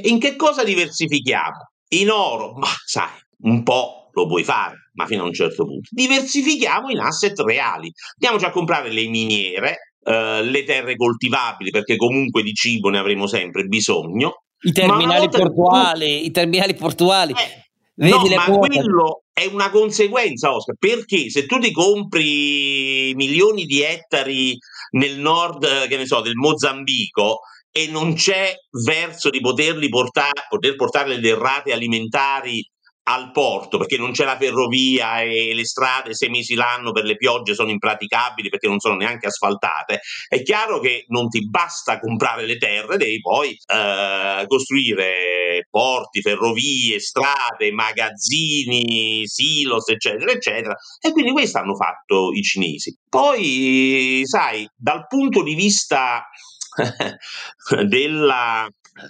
In che cosa diversifichiamo? In oro, ma sai, un po' lo puoi fare, ma fino a un certo punto. Diversifichiamo in asset reali. Andiamoci a comprare le miniere, eh, le terre coltivabili, perché comunque di cibo ne avremo sempre bisogno. I terminali portuali, tu... i terminali portuali. Eh, Vedi no, ma quote. quello è una conseguenza, Oscar, perché se tu ti compri milioni di ettari nel nord, che ne so, del Mozambico e non c'è verso di poterli portare, poter portare le derrate alimentari al porto perché non c'è la ferrovia e le strade sei mesi l'anno per le piogge sono impraticabili perché non sono neanche asfaltate, è chiaro che non ti basta comprare le terre, devi poi eh, costruire porti, ferrovie, strade, magazzini, silos, eccetera, eccetera. E quindi questo hanno fatto i cinesi. Poi, sai, dal punto di vista della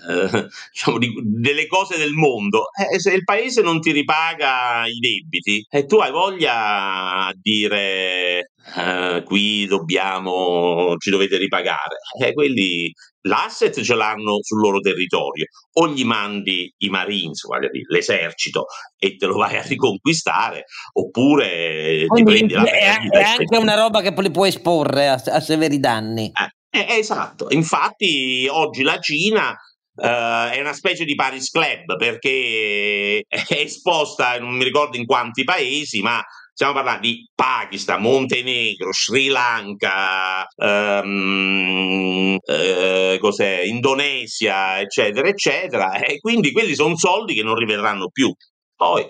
eh, diciamo, di, delle cose del mondo, eh, se il paese non ti ripaga i debiti e eh, tu hai voglia a dire eh, qui dobbiamo, ci dovete ripagare, eh, quelli l'asset ce l'hanno sul loro territorio, o gli mandi i Marines, dire, l'esercito, e te lo vai a riconquistare, oppure ti prendi la è, è anche una roba che li puoi esporre a, a severi danni. Eh, esatto, infatti oggi la Cina Uh, è una specie di Paris Club perché è esposta, non mi ricordo in quanti paesi, ma stiamo parlando di Pakistan, Montenegro, Sri Lanka, um, uh, Indonesia, eccetera, eccetera. E quindi quelli sono soldi che non riverranno più. Poi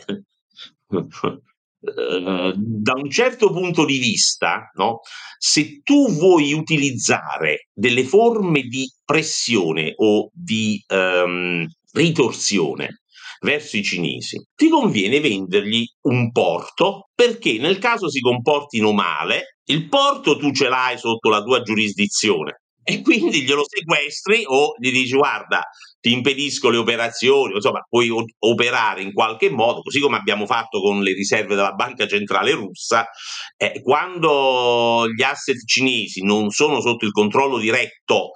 Da un certo punto di vista, no, se tu vuoi utilizzare delle forme di pressione o di um, ritorsione verso i cinesi, ti conviene vendergli un porto perché nel caso si comportino male, il porto tu ce l'hai sotto la tua giurisdizione e quindi glielo sequestri o gli dici guarda ti impedisco le operazioni, insomma puoi operare in qualche modo, così come abbiamo fatto con le riserve della banca centrale russa, eh, quando gli asset cinesi non sono sotto il controllo diretto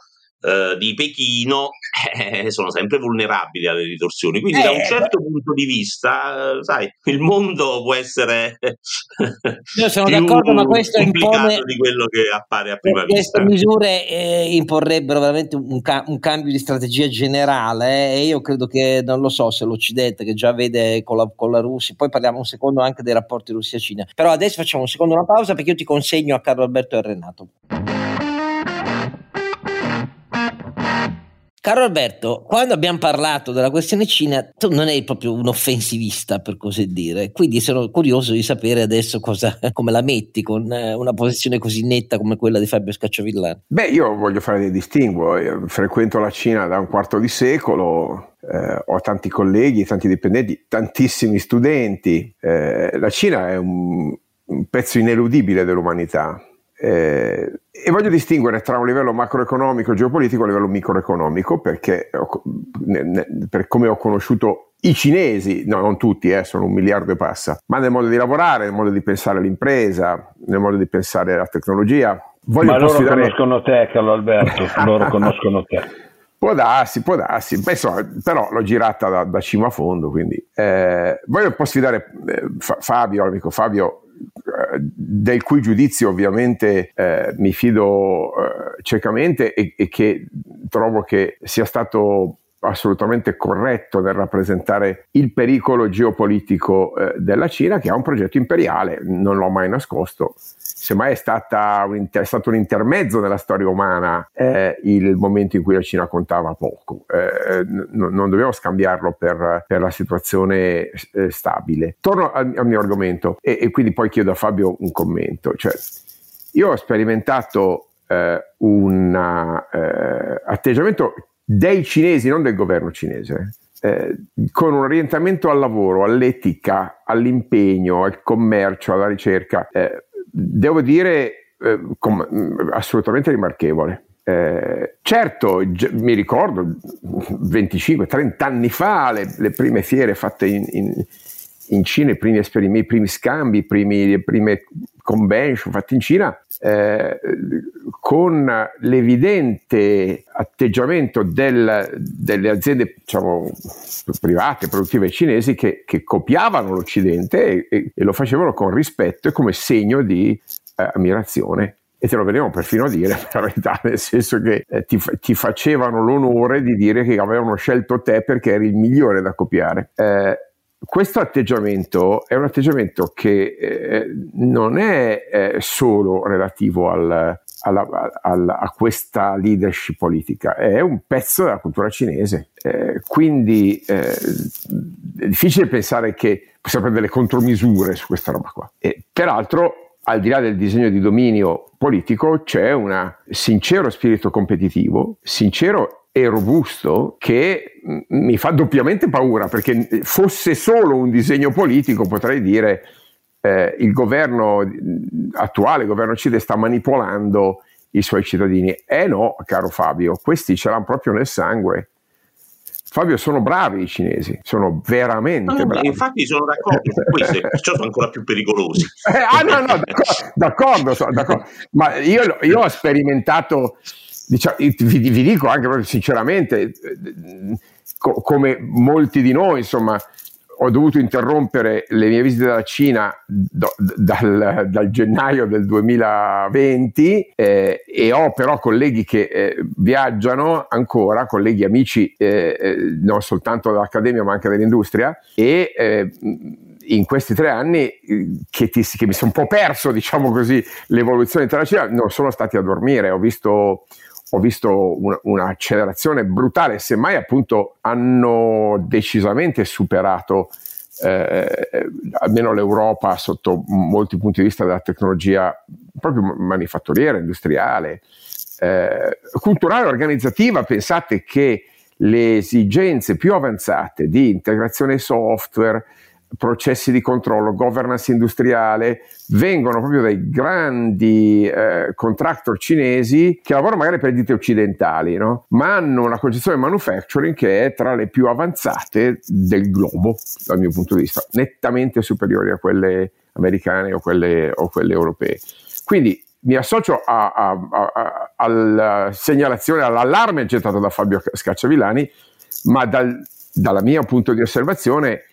eh, di Pechino eh, sono sempre vulnerabili alle ritorsioni. Quindi, eh, da un eh, certo beh. punto di vista, sai, il mondo può essere Io sono d'accordo, ma questo impone di quello che appare a prima vista. Queste misure eh, imporrebbero veramente un, ca- un, cambio di strategia generale eh, e io credo che non lo so se l'Occidente che già vede con la, con la Russia, poi parliamo un secondo anche dei rapporti Russia-Cina. Però adesso facciamo un secondo una pausa perché io ti consegno a Carlo Alberto e a Renato. Caro Alberto, quando abbiamo parlato della questione Cina, tu non eri proprio un offensivista, per così dire, quindi sono curioso di sapere adesso cosa, come la metti con eh, una posizione così netta come quella di Fabio Scacciavillani. Beh, io voglio fare dei distinguo, io frequento la Cina da un quarto di secolo, eh, ho tanti colleghi, tanti dipendenti, tantissimi studenti. Eh, la Cina è un, un pezzo ineludibile dell'umanità eh, e voglio distinguere tra un livello macroeconomico e geopolitico e un livello microeconomico perché per come ho conosciuto i cinesi, no, non tutti, eh, sono un miliardo e passa, ma nel modo di lavorare, nel modo di pensare all'impresa, nel modo di pensare alla tecnologia. Voglio ma loro sfidare... conoscono te, Carlo Alberto, loro conoscono te. Può darsi, può darsi, Beh, insomma, però l'ho girata da, da, cima a fondo, quindi eh, voglio un po' sfidare eh, Fabio, l'amico Fabio, del cui giudizio ovviamente eh, mi fido eh, ciecamente e, e, che trovo che sia stato assolutamente corretto nel rappresentare il pericolo geopolitico eh, della Cina, che ha un progetto imperiale, non l'ho mai nascosto. Semmai è, stata un inter- è stato un intermezzo nella storia umana eh, il momento in cui la Cina contava poco. Eh, n- non dobbiamo scambiarlo per, per la situazione eh, stabile. Torno al, al mio argomento e, e, quindi poi chiedo a Fabio un commento. Cioè, io ho sperimentato eh, un eh, atteggiamento dei cinesi, non del governo cinese, eh, con un orientamento al lavoro, all'etica, all'impegno, al commercio, alla ricerca, eh, devo dire eh, com- assolutamente rimarchevole. Eh, certo, mi ricordo 25-30 anni fa le, le, prime fiere fatte in, in, in Cina, i primi esperimenti, i primi scambi, i primi, le prime convention fatti in Cina, eh, con l'evidente atteggiamento del, delle aziende diciamo, private, produttive cinesi che, che copiavano l'Occidente e, e, lo facevano con rispetto e come segno di eh, ammirazione e te lo venivano perfino a dire, per verità, nel senso che eh, ti, ti, facevano l'onore di dire che avevano scelto te perché eri il migliore da copiare. Eh, questo atteggiamento è un atteggiamento che eh, non è eh, solo relativo al, alla, alla, a questa leadership politica, è un pezzo della cultura cinese. Eh, quindi eh, è difficile pensare che possiamo prendere contromisure su questa roba qua. E, peraltro, al di là del disegno di dominio politico, c'è un sincero spirito competitivo, sincero e robusto che mi fa doppiamente paura perché fosse solo un disegno politico potrei dire eh, il governo attuale, il governo CIDE sta manipolando i suoi cittadini. Eh no, caro Fabio, questi ce l'hanno proprio nel sangue. Fabio, sono bravi i cinesi, sono veramente no, bravi. Infatti sono d'accordo con questo, perciò sono ancora più pericolosi. Eh, ah no, no, d'accordo, d'accordo, d'accordo. ma io, io ho sperimentato diciamo, vi, vi, dico anche proprio sinceramente, co- come molti di noi, insomma, ho dovuto interrompere le mie visite alla Cina do, dal, dal, gennaio del 2020 eh, e ho però colleghi che eh, viaggiano ancora, colleghi amici eh, eh non soltanto dall'accademia ma anche dell'industria e eh, in questi tre anni eh, che, ti, che mi sono un po' perso, diciamo così, l'evoluzione della Cina, non sono stati a dormire, ho visto ho visto un, un'accelerazione brutale, semmai appunto hanno decisamente superato eh, almeno l'Europa sotto molti punti di vista della tecnologia proprio manifatturiera, industriale, eh, culturale, organizzativa. Pensate che le esigenze più avanzate di integrazione software, processi di controllo, governance industriale, vengono proprio dai grandi eh, contractor cinesi che lavorano magari per ditte occidentali, no? ma hanno una concezione manufacturing che è tra le più avanzate del globo, dal mio punto di vista, nettamente superiori a quelle americane o quelle, o quelle europee. Quindi mi associo a, a, a, alla segnalazione, all'allarme gettato da Fabio Scacciavillani, ma dal, dalla mia punto di osservazione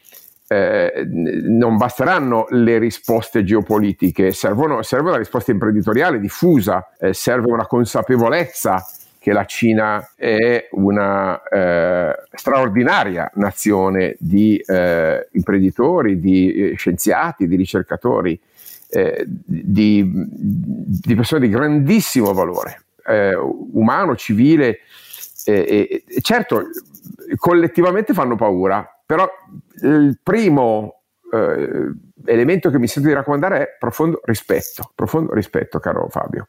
eh, non basteranno le risposte geopolitiche, servono, serve una risposta imprenditoriale diffusa, eh, serve una consapevolezza che la Cina è una eh, straordinaria nazione di eh, imprenditori, di eh, scienziati, di ricercatori, eh, di, di, persone di grandissimo valore umano, civile certo, collettivamente fanno paura, però il primo eh, elemento che mi sento di raccomandare è profondo rispetto, profondo rispetto, caro Fabio.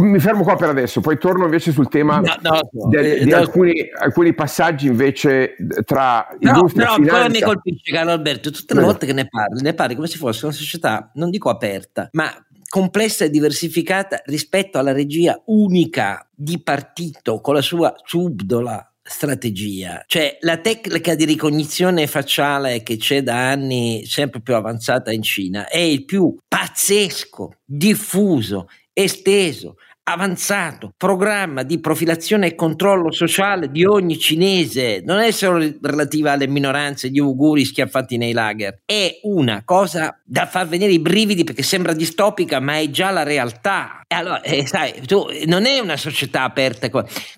Mi fermo qua per adesso, poi torno invece sul tema no, no, no, del, eh, di alcuni, alcuni, passaggi invece tra no, però. Però mi colpisce, caro Alberto, tutte le eh. volte che ne parli, ne parli come se fosse una società, non dico aperta, ma complessa e diversificata rispetto alla regia unica di partito con la sua subdola strategia. Cioè la tecnica di ricognizione facciale che c'è da anni sempre più avanzata in Cina è il più pazzesco, diffuso, esteso, avanzato programma di profilazione e controllo sociale di ogni cinese, non è solo relativa alle minoranze, gli uguri schiaffati nei lager, è una cosa da far venire i brividi perché sembra distopica, ma è già la realtà. Allora, eh, sai, tu, non è una società aperta.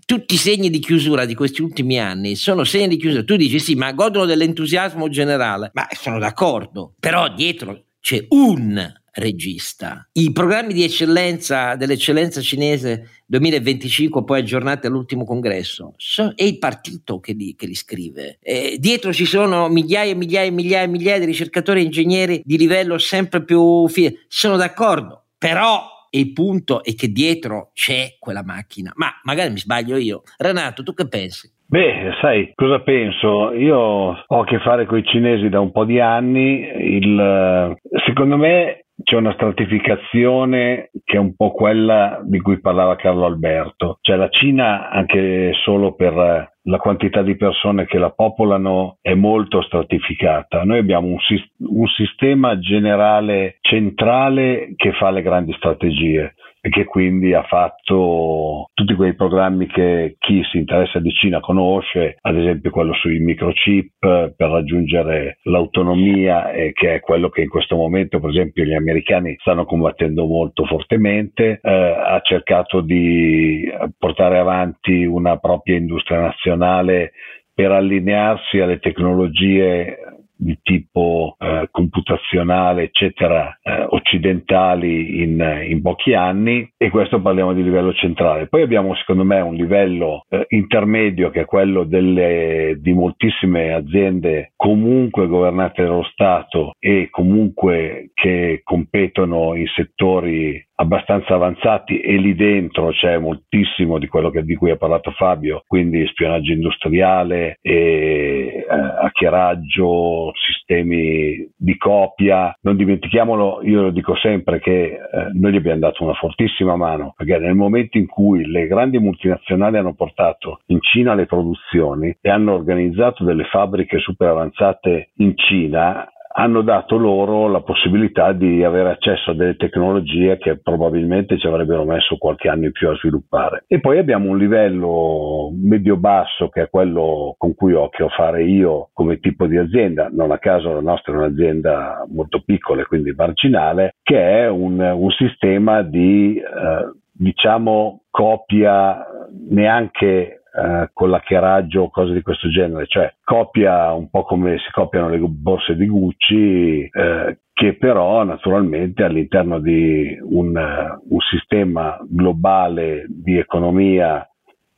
Tutti i segni di chiusura di questi ultimi anni sono segni di chiusura. Tu dici sì, ma godono dell'entusiasmo generale. Ma sono d'accordo, però dietro c'è un regista. I programmi di eccellenza dell'eccellenza cinese 2025, poi aggiornati all'ultimo congresso, è il partito che li, che li scrive. Eh, dietro ci sono migliaia e migliaia e migliaia e migliaia di ricercatori e ingegneri di livello sempre più fine. Sono d'accordo, però il punto è che dietro c'è quella macchina. Ma magari mi sbaglio io. Renato, tu che pensi? Beh, sai cosa penso? Io ho a che fare con i cinesi da un po' di anni. Il, secondo me c'è una stratificazione che è un po' quella di cui parlava Carlo Alberto, cioè la Cina anche solo per la quantità di persone che la popolano è molto stratificata. Noi abbiamo un, un sistema generale centrale che fa le grandi strategie e che quindi ha fatto tutti quei programmi che chi si interessa di Cina conosce, ad esempio quello sui microchip per raggiungere l'autonomia e che è quello che in questo momento per esempio gli americani stanno combattendo molto fortemente, eh, ha cercato di portare avanti una propria industria nazionale per allinearsi alle tecnologie di tipo eh, computazionale, eccetera, eh, occidentali in, in, pochi anni e questo parliamo di livello centrale. Poi abbiamo secondo me un livello eh, intermedio che è quello delle, di moltissime aziende comunque governate dallo Stato e comunque che competono in settori abbastanza avanzati e lì dentro c'è moltissimo di quello che, di cui ha parlato Fabio, quindi spionaggio industriale, e, eh, hackeraggio, sistemi di copia. Non dimentichiamolo, io lo dico sempre, che eh, noi gli abbiamo dato una fortissima mano, perché nel momento in cui le grandi multinazionali hanno portato in Cina le produzioni e hanno organizzato delle fabbriche super avanzate in Cina, hanno dato loro la possibilità di avere accesso a delle tecnologie che probabilmente ci avrebbero messo qualche anno in più a sviluppare. E poi abbiamo un livello medio-basso che è quello con cui ho a che fare io come tipo di azienda, non a caso la nostra è un'azienda molto piccola e quindi marginale, che è un, un sistema di eh, diciamo copia neanche eh, con l'hackeraggio o cose di questo genere, cioè copia un po' come si copiano le borse di Gucci, eh, che però naturalmente all'interno di un, un sistema globale di economia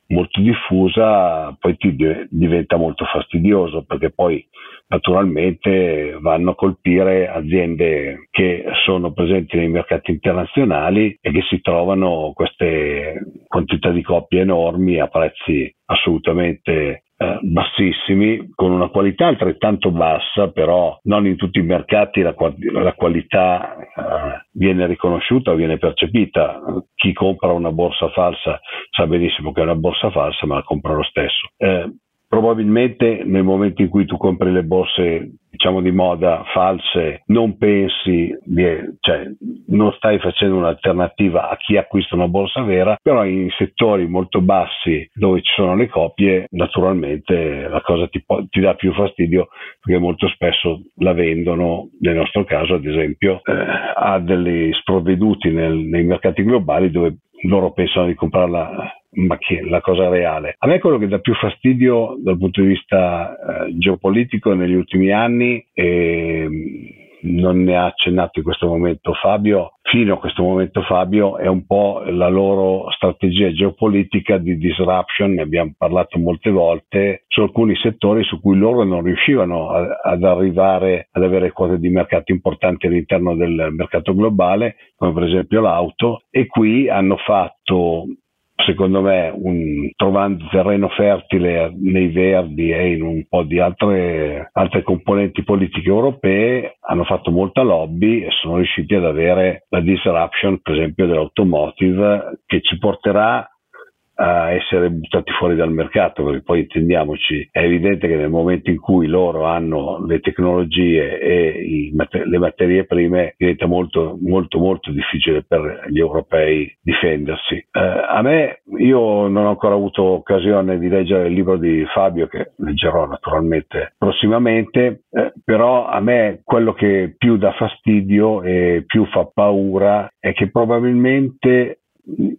molto diffusa poi ti diventa molto fastidioso perché poi naturalmente vanno a colpire aziende che sono presenti nei mercati internazionali e che si trovano queste quantità di coppie enormi a prezzi assolutamente eh, bassissimi, con una qualità altrettanto bassa, però non in tutti i mercati la, la qualità eh, viene riconosciuta viene percepita. Chi compra una borsa falsa sa benissimo che è una borsa falsa, ma la compra lo stesso. Eh, probabilmente nel momento in cui tu compri le borse diciamo di moda false non pensi cioè non stai facendo un'alternativa a chi acquista una borsa vera però in settori molto bassi dove ci sono le copie naturalmente la cosa ti, ti dà più fastidio perché molto spesso la vendono nel nostro caso ad esempio eh, a degli sprovveduti nel, nei mercati globali dove loro pensano di comprarla ma che la cosa reale. A me quello che dà più fastidio dal punto di vista eh, geopolitico negli ultimi anni è, non ne ha accennato in questo momento Fabio, fino a questo momento Fabio è un po' la loro strategia geopolitica di disruption, ne abbiamo parlato molte volte, su alcuni settori su cui loro non riuscivano a, ad arrivare ad avere quote di mercato importanti all'interno del mercato globale, come per esempio l'auto, e qui hanno fatto secondo me, un, trovando terreno fertile nei Verdi e in un po' di altre, altre componenti politiche europee, hanno fatto molta lobby e sono riusciti ad avere la disruption, per esempio, dell'automotive, che ci porterà a essere buttati fuori dal mercato, perché poi intendiamoci, è evidente che nel momento in cui loro hanno le tecnologie e mater- le materie prime diventa molto molto molto difficile per gli europei difendersi. Eh, a me, io non ho ancora avuto occasione di leggere il libro di Fabio, che leggerò naturalmente prossimamente, eh, però a me quello che più dà fastidio e più fa paura è che probabilmente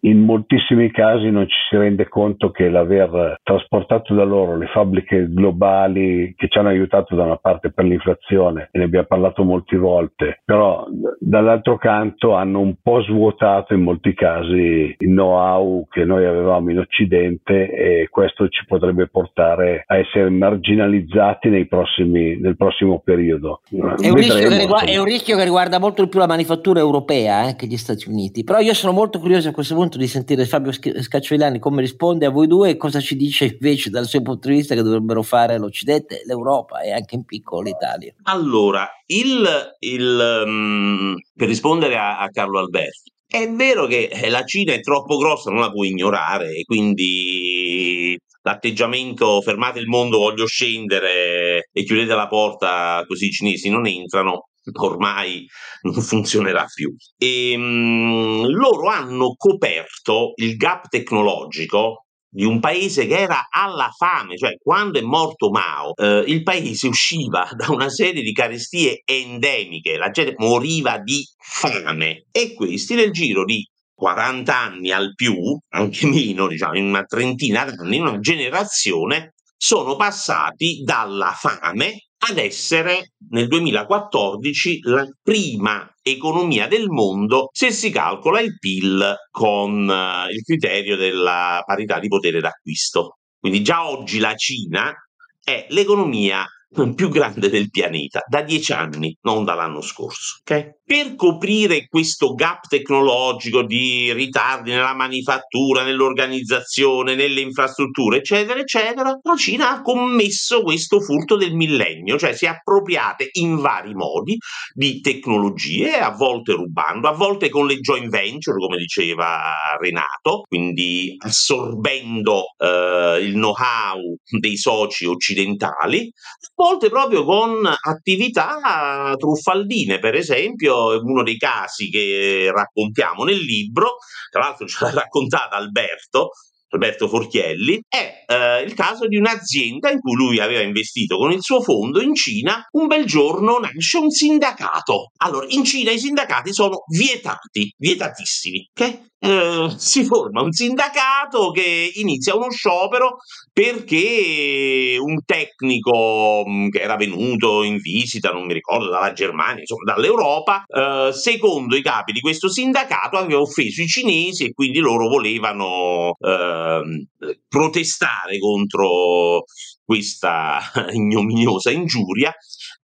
in moltissimi casi non ci si rende conto che l'aver trasportato da loro le fabbriche globali che ci hanno aiutato da una parte per l'inflazione, e ne abbiamo parlato molte volte, però dall'altro canto hanno un po' svuotato in molti casi il know-how che noi avevamo in Occidente e questo ci potrebbe portare a essere marginalizzati prossimi, nel prossimo periodo. È un, riguarda, è un, rischio che riguarda molto di più la manifattura europea eh, che gli Stati Uniti, però io sono molto curioso questo punto di sentire Fabio Scacciolani come risponde a voi due e cosa ci dice invece dal suo punto di vista che dovrebbero fare l'Occidente, l'Europa e anche in piccolo l'Italia. Allora, il, il, um, per rispondere a, a Carlo Alberto, è vero che eh, la Cina è troppo grossa, non la puoi ignorare, e quindi l'atteggiamento fermate il mondo, voglio scendere e chiudete la porta così i cinesi non entrano, ormai non funzionerà più. E, mh, loro hanno coperto il gap tecnologico di un paese che era alla fame, cioè quando è morto Mao, eh, il paese usciva da una serie di carestie endemiche, la gente moriva di fame e questi nel giro di 40 anni al più, anche meno, diciamo, in una trentina d'anni, in una generazione, sono passati dalla fame ad essere nel 2014 la prima economia del mondo se si calcola il PIL con uh, il criterio della parità di potere d'acquisto. Quindi già oggi la Cina è l'economia più grande del pianeta da dieci anni, non dall'anno scorso. Okay? Per coprire questo gap tecnologico di ritardi nella manifattura, nell'organizzazione, nelle infrastrutture, eccetera, eccetera, la Cina ha commesso questo furto del millennio, cioè si è appropriate in vari modi di tecnologie, a volte rubando, a volte con le joint venture, come diceva Renato, quindi assorbendo eh, il know-how dei soci occidentali, volte proprio con attività truffaldine, per esempio, uno dei casi che raccontiamo nel libro, tra l'altro ce l'ha raccontata Alberto, Roberto Forchielli, è eh, il caso di un'azienda in cui lui aveva investito con il suo fondo in Cina. Un bel giorno nasce un sindacato. Allora, in Cina i sindacati sono vietati, vietatissimi, ok? Eh, si forma un sindacato che inizia uno sciopero perché un tecnico mm, che era venuto in visita, non mi ricordo, dalla Germania, insomma dall'Europa, eh, secondo i capi di questo sindacato aveva offeso i cinesi e quindi loro volevano eh, protestare contro questa ignominiosa ingiuria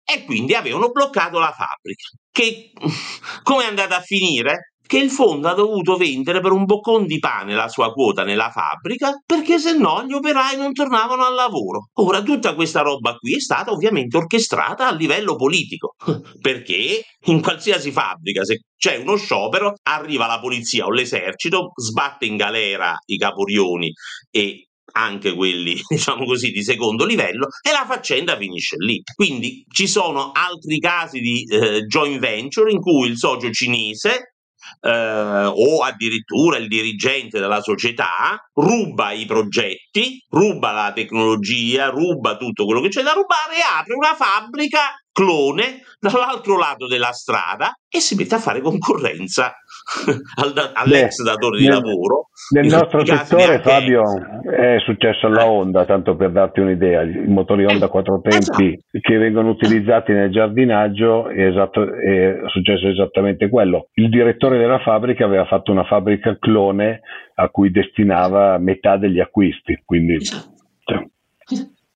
e quindi avevano bloccato la fabbrica. Che come è andata a finire? Che il fondo ha dovuto vendere per un boccone di pane la sua quota nella fabbrica perché se no gli operai non tornavano al lavoro. Ora tutta questa roba qui è stata ovviamente orchestrata a livello politico perché in qualsiasi fabbrica se c'è uno sciopero arriva la polizia o l'esercito, sbatte in galera i caporioni e anche quelli, diciamo così, di secondo livello, e la faccenda finisce lì. Quindi ci sono altri casi di eh, joint venture in cui il socio cinese eh, o addirittura il dirigente della società ruba i progetti, ruba la tecnologia, ruba tutto quello che c'è da rubare e apre una fabbrica clone dall'altro lato della strada e si mette a fare concorrenza all'ex datore di nel, lavoro. Nel nostro settore, Fabio, è successo alla Honda, tanto per darti un'idea, i motori Honda eh, quattro tempi esatto. che vengono utilizzati nel giardinaggio, è, esatto, è successo esattamente quello. Il direttore della fabbrica aveva fatto una fabbrica clone a cui destinava metà degli acquisti. Quindi, esatto. cioè.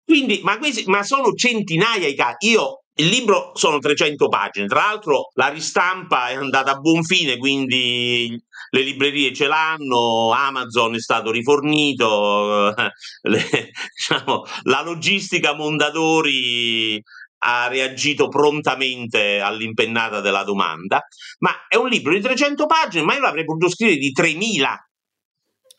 quindi ma, questi, ma sono centinaia i casi. Io il libro sono 300 pagine, tra l'altro la ristampa è andata a buon fine, quindi le librerie ce l'hanno, Amazon è stato rifornito, le, diciamo, la logistica Mondadori ha reagito prontamente all'impennata della domanda, ma è un libro di 300 pagine, ma io l'avrei potuto scrivere di 3000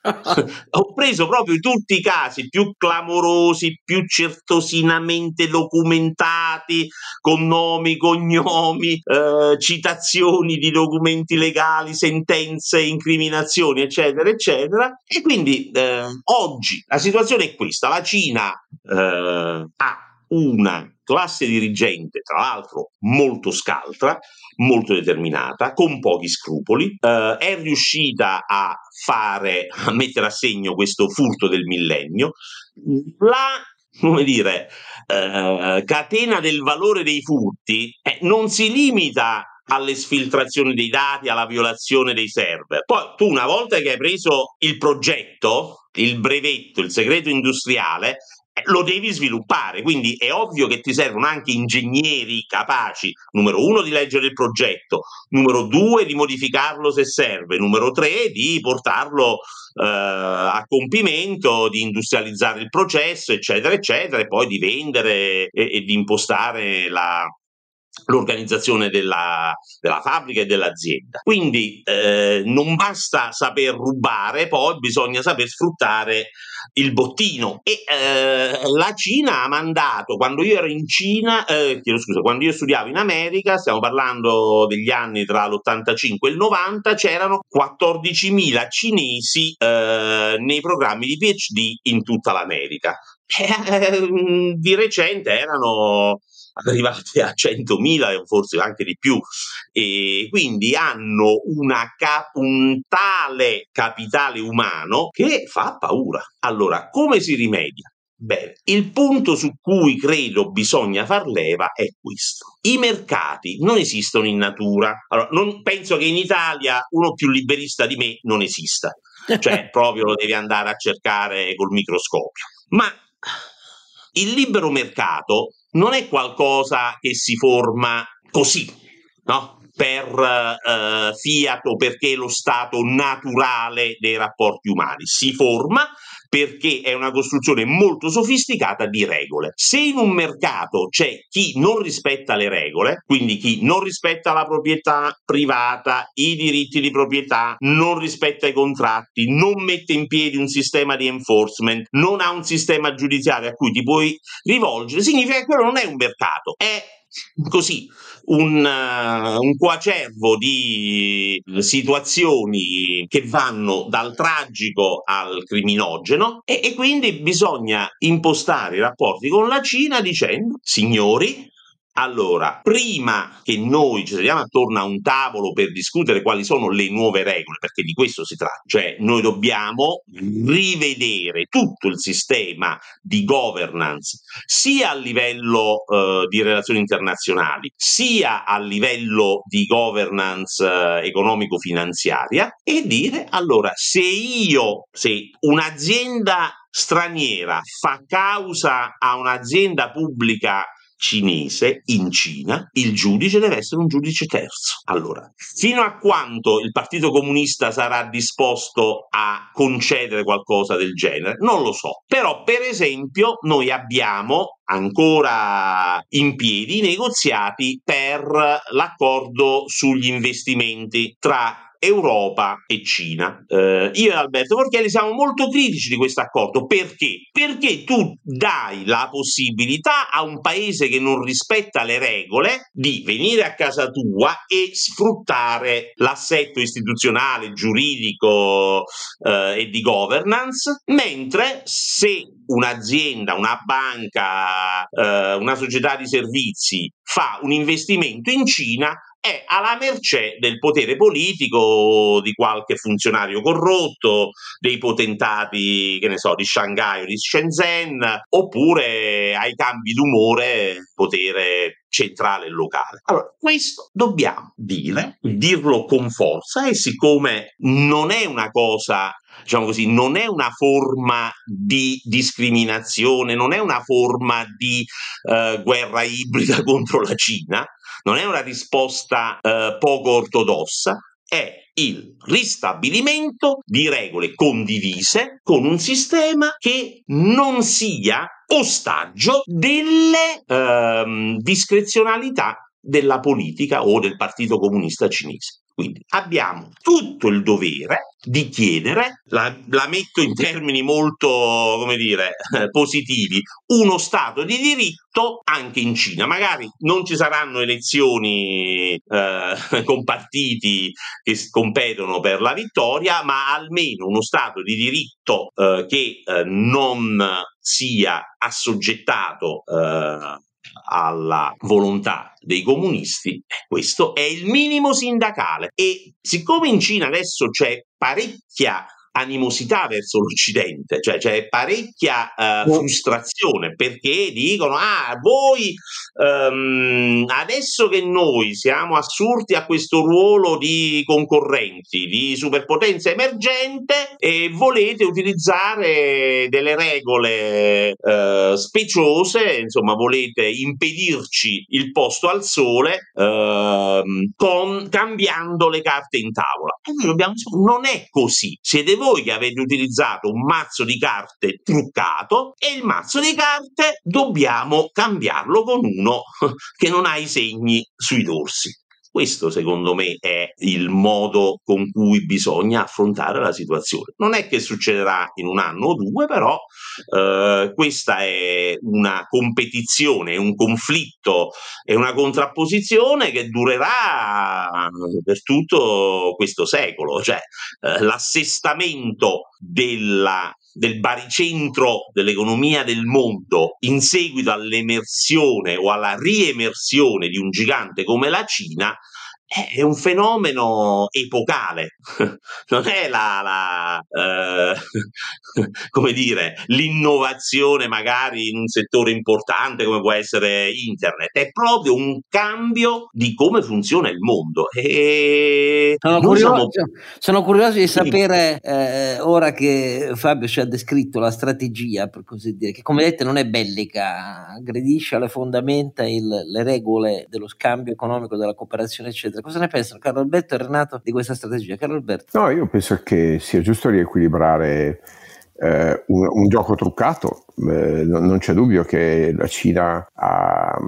ho preso proprio tutti i casi più clamorosi, più certosinamente documentati, con nomi, cognomi, eh, citazioni di documenti legali, sentenze, incriminazioni, eccetera, eccetera. E quindi eh, oggi la situazione è questa: la Cina eh, ha una classe dirigente, tra l'altro molto scaltra, molto determinata, con pochi scrupoli, eh, è riuscita a fare, a mettere a segno questo furto del millennio. La come dire, eh, catena del valore dei furti eh, non si limita alle sfiltrazioni dei dati, alla violazione dei server. Poi tu una volta che hai preso il progetto, il brevetto, il segreto industriale, lo devi sviluppare, quindi è ovvio che ti servono anche ingegneri capaci, numero uno, di leggere il progetto, numero due, di modificarlo se serve, numero tre, di portarlo eh, a compimento, di industrializzare il processo, eccetera, eccetera, e poi di vendere e, e di impostare la, l'organizzazione della, della, fabbrica e dell'azienda. Quindi eh, non basta saper rubare, poi bisogna saper sfruttare il bottino. E eh, la Cina ha mandato, quando io ero in Cina, eh, chiedo scusa, quando io studiavo in America, stiamo parlando degli anni tra l'85 e il 90, c'erano 14.000 cinesi eh, nei programmi di PhD in tutta l'America. Eh, di recente erano arrivati a 100.000 e forse anche di più e quindi hanno una cap- un tale capitale umano che fa paura. Allora, come si rimedia? Bene, il punto su cui credo bisogna far leva è questo. I mercati non esistono in natura. Allora, non, penso che in Italia uno più liberista di me non esista. Cioè, proprio lo devi andare a cercare col microscopio. Ma il libero mercato non è qualcosa che si forma così, no? per eh, Fiat o perché è lo stato naturale dei rapporti umani. Si forma perché è una costruzione molto sofisticata di regole. Se in un mercato c'è chi non rispetta le regole, quindi chi non rispetta la proprietà privata, i diritti di proprietà, non rispetta i contratti, non mette in piedi un sistema di enforcement, non ha un sistema giudiziario a cui ti puoi rivolgere, significa che quello non è un mercato, è così un, uh, un coacervo di situazioni che vanno dal tragico al criminogeno e, e quindi bisogna impostare i rapporti con la Cina dicendo signori allora, prima che noi ci sediamo attorno a un tavolo per discutere quali sono le nuove regole, perché di questo si tratta, cioè noi dobbiamo rivedere tutto il sistema di governance, sia a livello eh, di relazioni internazionali, sia a livello di governance eh, economico-finanziaria, e dire allora se io, se un'azienda straniera fa causa a un'azienda pubblica cinese in Cina, il giudice deve essere un giudice terzo. Allora, fino a quanto il Partito Comunista sarà disposto a concedere qualcosa del genere, non lo so. Però, per esempio, noi abbiamo ancora in piedi i negoziati per l'accordo sugli investimenti tra Europa e Cina. Eh, io e Alberto Porchielli siamo molto critici di questo accordo perché? Perché tu dai la possibilità a un paese che non rispetta le regole di venire a casa tua e sfruttare l'assetto istituzionale, giuridico eh, e di governance, mentre se un'azienda, una banca, eh, una società di servizi fa un investimento in Cina, è alla mercé del potere politico di qualche funzionario corrotto, dei potentati, che ne so, di Shanghai o di Shenzhen, oppure ai cambi d'umore potere centrale e locale. Allora, questo dobbiamo dire, dirlo con forza e siccome non è una cosa diciamo così, non è una forma di discriminazione, non è una forma di eh, guerra ibrida contro la Cina, non è una risposta eh, poco ortodossa, è il ristabilimento di regole condivise con un sistema che non sia ostaggio delle ehm, discrezionalità della politica o del Partito Comunista Cinese. Quindi abbiamo tutto il dovere di chiedere, la, la metto in termini molto, come dire, positivi, uno Stato di diritto anche in Cina. Magari non ci saranno elezioni eh, con partiti che competono per la vittoria, ma almeno uno Stato di diritto eh, che eh, non sia assoggettato eh, alla volontà dei comunisti, questo è il minimo sindacale. E siccome in Cina adesso c'è parecchia animosità verso l'Occidente, cioè c'è parecchia uh, frustrazione perché dicono ah voi um, adesso che noi siamo assurti a questo ruolo di concorrenti, di superpotenza emergente e volete utilizzare delle regole uh, speciose, insomma volete impedirci il posto al sole uh, con, cambiando le carte in tavola. E noi dobbiamo non è così. Siete voi voi che avete utilizzato un mazzo di carte truccato e il mazzo di carte dobbiamo cambiarlo con uno che non ha i segni sui dorsi. Questo secondo me è il modo con cui bisogna affrontare la situazione. Non è che succederà in un anno o due, però eh, questa è una competizione, un conflitto e una contrapposizione che durerà per tutto questo secolo, cioè eh, l'assestamento della del baricentro dell'economia del mondo in seguito all'emersione o alla riemersione di un gigante come la Cina è un fenomeno epocale, non è la, la eh, come dire, l'innovazione magari in un settore importante come può essere internet, è proprio un cambio di come funziona il mondo. E sono, curioso, siamo... sono curioso, di sapere, eh, ora che Fabio ci ha descritto la strategia, per così dire, che come vedete non è bellica, aggredisce alle fondamenta il, le regole dello scambio economico, della cooperazione, eccetera eccetera. Cosa ne pensano Carlo Alberto e Renato di questa strategia? Carlo Alberto? No, io penso che sia giusto riequilibrare eh, un, un, gioco truccato. Eh, non, non, c'è dubbio che la Cina ha,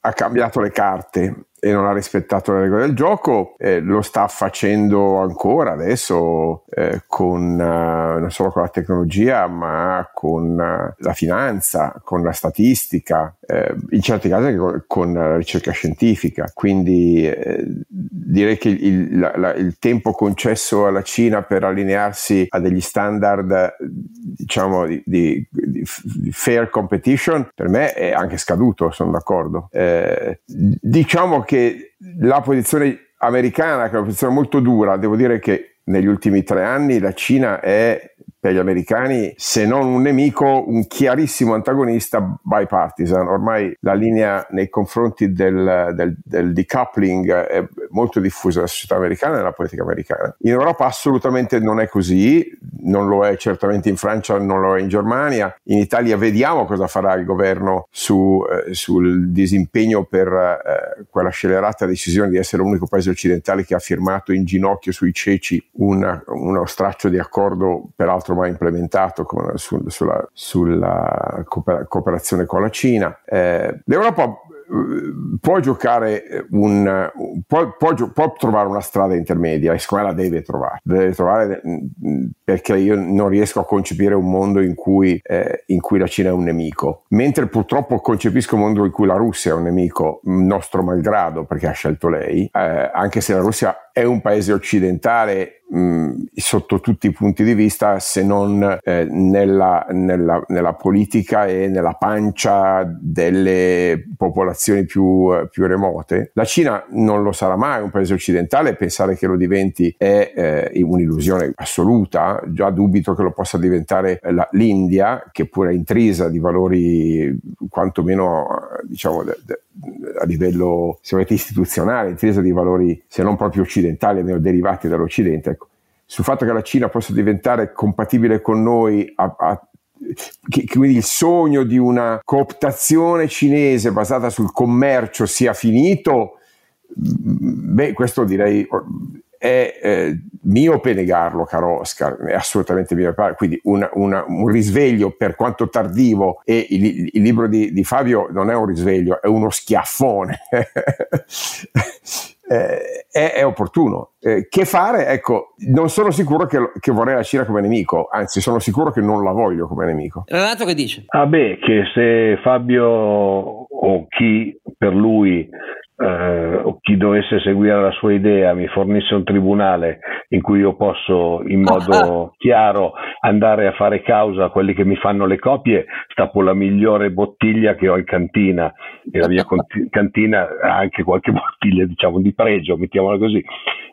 ha cambiato le carte e non ha rispettato le regole del gioco, eh, lo sta facendo ancora adesso eh, con uh, non solo con la tecnologia, ma con uh, la finanza, con la statistica, eh, in certi casi con, con la ricerca scientifica. Quindi eh, direi che il, la, la, il, tempo concesso alla Cina per allinearsi a degli standard, diciamo, di, di, di fair competition, per me è anche scaduto, sono d'accordo. Eh, diciamo che la posizione americana, che è una posizione molto dura, devo dire che negli ultimi tre anni la Cina è per gli americani, se non un nemico, un chiarissimo antagonista bipartisan. Ormai la linea nei confronti del, del, del decoupling è molto diffusa nella società americana e nella politica americana. In Europa assolutamente non è così, non lo è certamente in Francia, non lo è in Germania. In Italia vediamo cosa farà il governo su, eh, sul disimpegno per eh, quella scellerata decisione di essere l'unico paese occidentale che ha firmato in ginocchio sui ceci una, uno straccio di accordo, peraltro mai implementato con, su, sulla, sulla, cooperazione con la Cina. Eh, L'Europa può giocare un, può, può, può, trovare una strada intermedia e secondo me la deve trovare, deve trovare perché io non riesco a concepire un mondo in cui, eh, in cui la Cina è un nemico, mentre purtroppo concepisco un mondo in cui la Russia è un nemico nostro malgrado perché ha scelto lei, eh, anche se la Russia è un paese occidentale mh, sotto tutti i punti di vista se non eh, nella, nella, nella, politica e nella pancia delle popolazioni più, più, remote. La Cina non lo sarà mai un paese occidentale, pensare che lo diventi è eh, un'illusione assoluta, già dubito che lo possa diventare la, l'India, che pure è intrisa di valori quantomeno diciamo de, de, a livello istituzionale, intrisa di valori se non proprio occidentali, almeno derivati dall'Occidente, sul fatto che la Cina possa diventare compatibile con noi a, a che, quindi il sogno di una cooptazione cinese basata sul commercio sia finito, beh, questo direi è eh, miope negarlo, caro Oscar, è assolutamente miope. Quindi una, una, un risveglio, per quanto tardivo, e il, il libro di, di, Fabio non è un risveglio, è uno schiaffone. eh, è, è, opportuno. Eh, che fare? Ecco, non sono sicuro che, che, vorrei la Cina come nemico, anzi sono sicuro che non la voglio come nemico. Renato che dice? Ah beh, che se Fabio o chi per lui eh, o chi dovesse seguire la sua idea mi fornisse un tribunale in cui io posso in modo chiaro andare a fare causa a quelli che mi fanno le copie, stappo la migliore bottiglia che ho in cantina. E la mia cantina ha anche qualche bottiglia diciamo di pregio, mettiamola così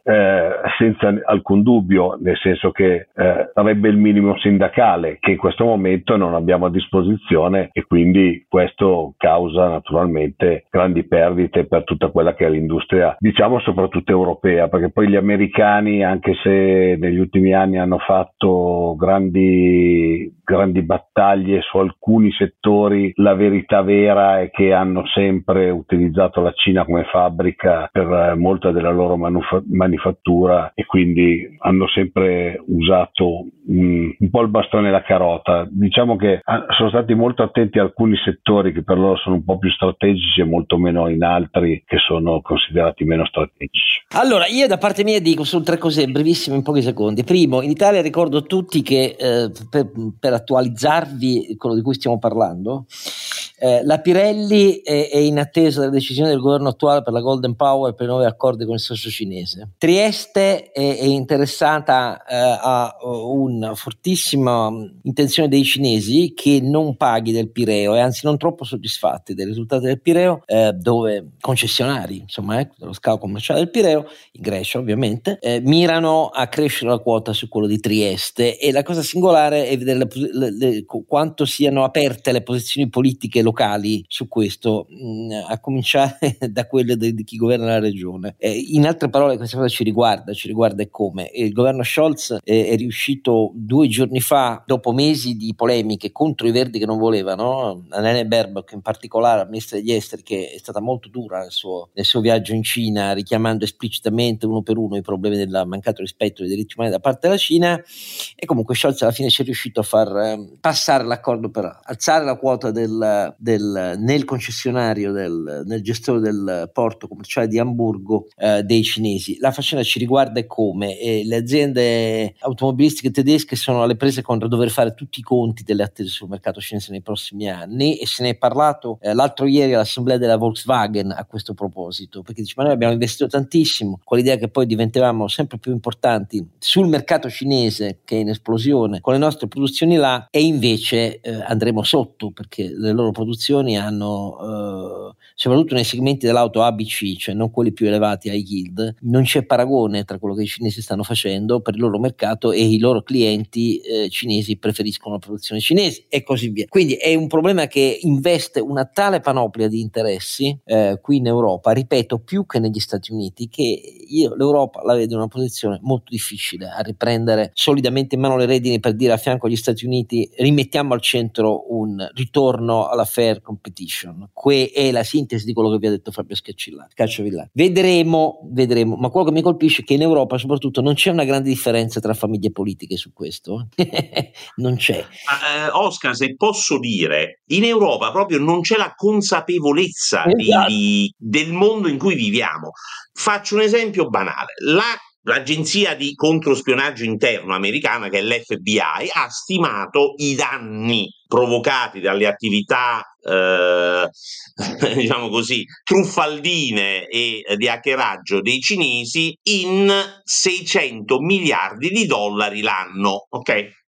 eh, senza alcun dubbio, nel senso che eh, avrebbe il minimo sindacale che in questo momento non abbiamo a disposizione e quindi questo causa naturalmente grandi perdite per tutta quella che è l'industria, diciamo soprattutto europea, perché poi gli americani, anche se negli ultimi anni hanno fatto grandi, grandi battaglie su alcuni settori, la verità vera è che hanno sempre utilizzato la Cina come fabbrica per eh, molta della loro manifattura manifattura e quindi hanno sempre usato un, un po' il bastone e la carota. Diciamo che sono stati molto attenti a alcuni settori che per loro sono un po' più strategici e molto meno in altri che sono considerati meno strategici. Allora, io da parte mia dico solo tre cose brevissime in pochi secondi. Primo, in Italia ricordo tutti che eh, per, per attualizzarvi quello di cui stiamo parlando, eh, la Pirelli è, è, in attesa della decisione del governo attuale per la Golden Power per i nuovi accordi con il socio cinese. Trieste è, è interessata eh, a una fortissima intenzione dei cinesi che non paghi del Pireo e anzi non troppo soddisfatti dei risultati del Pireo, eh, dove concessionari, insomma, ecco, dello scavo commerciale del Pireo, in Grecia ovviamente, eh, mirano a crescere la quota su quello di Trieste e la cosa singolare è vedere le, le, le, quanto siano aperte le posizioni politiche locali su questo, mh, mm, a cominciare da quelle di, chi governa la regione. Eh, in altre parole, questa cosa ci riguarda, ci riguarda e come. Il governo Scholz eh, è riuscito due giorni fa, dopo mesi di polemiche contro i verdi che non volevano, Annene Baerbock in particolare, la ministra degli esteri, che è stata molto dura nel suo, nel suo viaggio in Cina, richiamando esplicitamente uno per uno i problemi del mancato rispetto dei diritti umani da parte della Cina, e comunque Scholz alla fine ci è riuscito a far eh, passare l'accordo per alzare la quota del, del, nel concessionario, del, nel gestore del porto commerciale di Hamburgo eh, dei cinesi. La faccenda ci riguarda come e le aziende automobilistiche tedesche sono alle prese con dover fare tutti i conti delle attese sul mercato cinese nei prossimi anni e se ne è parlato eh, l'altro ieri all'assemblea della Volkswagen a questo proposito, perché dice ma noi abbiamo investito tantissimo con l'idea che poi diventavamo sempre più importanti sul mercato cinese che è in esplosione con le nostre produzioni là e invece eh, andremo sotto perché le loro produzioni hanno, eh, soprattutto nei segmenti dell'auto ABC, cioè non quelli più elevati high yield, non c'è paragone tra quello che i cinesi stanno facendo per il loro mercato e i loro clienti eh, cinesi preferiscono la produzione cinese e così via. Quindi è un problema che investe una tale panoplia di interessi eh, qui in Europa, ripeto, più che negli Stati Uniti, che io l'Europa la vedo in una posizione molto difficile a riprendere solidamente in mano le redini per dire a fianco agli Stati Uniti rimettiamo al centro un ritorno alla fair competition. Que è la sintesi di quello che vi ha detto Fabio Scacciavillani. Vedremo, vedremo, ma quello che mi colpisce è che in Europa soprattutto non c'è una grande differenza tra famiglie politiche su questo. non c'è. Uh, Oscar, se posso dire, in Europa proprio non c'è la consapevolezza esatto. di, del mondo in cui viviamo. Faccio un esempio banale. La L'agenzia di controspionaggio interno americana, che è l'FBI, ha stimato i danni provocati dalle attività, eh, diciamo così, truffaldine e di hackeraggio dei cinesi in 600 miliardi di dollari l'anno. Ok?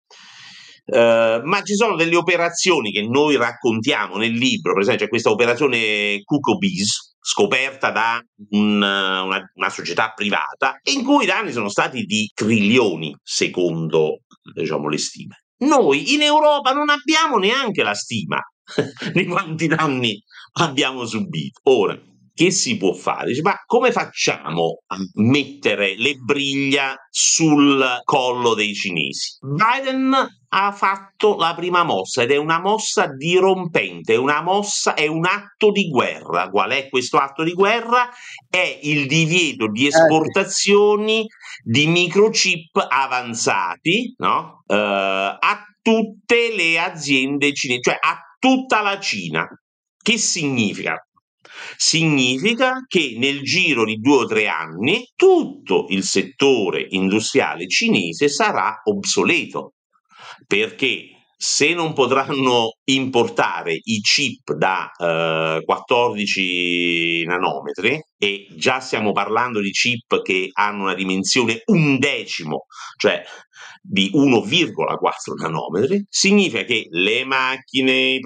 Uh, ma ci sono delle operazioni che noi raccontiamo nel libro, per esempio c'è questa operazione CuckooBees, scoperta da un, una, una, società privata in cui i danni sono stati di trilioni secondo diciamo, le stime. Noi in Europa non abbiamo neanche la stima di quanti danni abbiamo subito. Ora, che si può fare? Dice, ma come facciamo a mettere le briglia sul collo dei cinesi? Biden ha fatto la prima mossa ed è una mossa dirompente, è una mossa, è un atto di guerra. Qual è questo atto di guerra? È il divieto di eh, esportazioni di microchip avanzati no? uh, a tutte le aziende cinesi, cioè a tutta la Cina. Che significa? Significa che nel giro di due o tre anni tutto il settore industriale cinese sarà obsoleto. Perché se non potranno importare i chip da eh, 14 nanometri, e già stiamo parlando di chip che hanno una dimensione undecimo, cioè di 1,4 nanometri, significa che le macchine,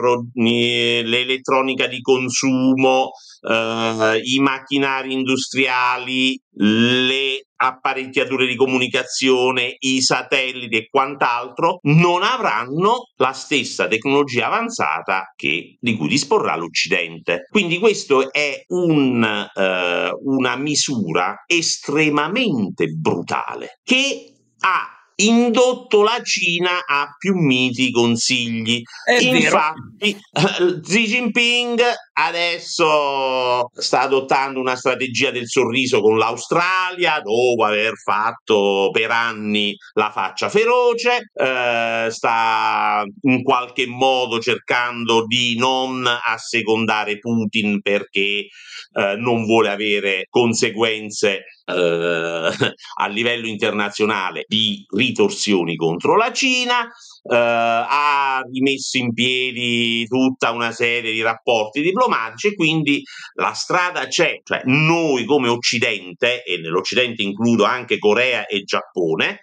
l'elettronica di consumo, eh, i macchinari industriali, le apparecchiature di comunicazione, i satelliti e quant'altro non avranno la stessa tecnologia avanzata che, di cui disporrà l'Occidente. Quindi questo è un, eh, una misura estremamente brutale che ha indotto la Cina a più miti consigli. È Infatti, vero. Xi Jinping adesso sta adottando una strategia del sorriso con l'Australia dopo aver fatto per anni la faccia feroce, eh, sta in qualche modo cercando di non assecondare Putin perché eh, non vuole avere conseguenze eh, a livello internazionale di ritorsioni contro la Cina, eh, ha rimesso in piedi tutta una serie di rapporti diplomatici e quindi la strada c'è, cioè noi come Occidente, e nell'Occidente includo anche Corea e Giappone,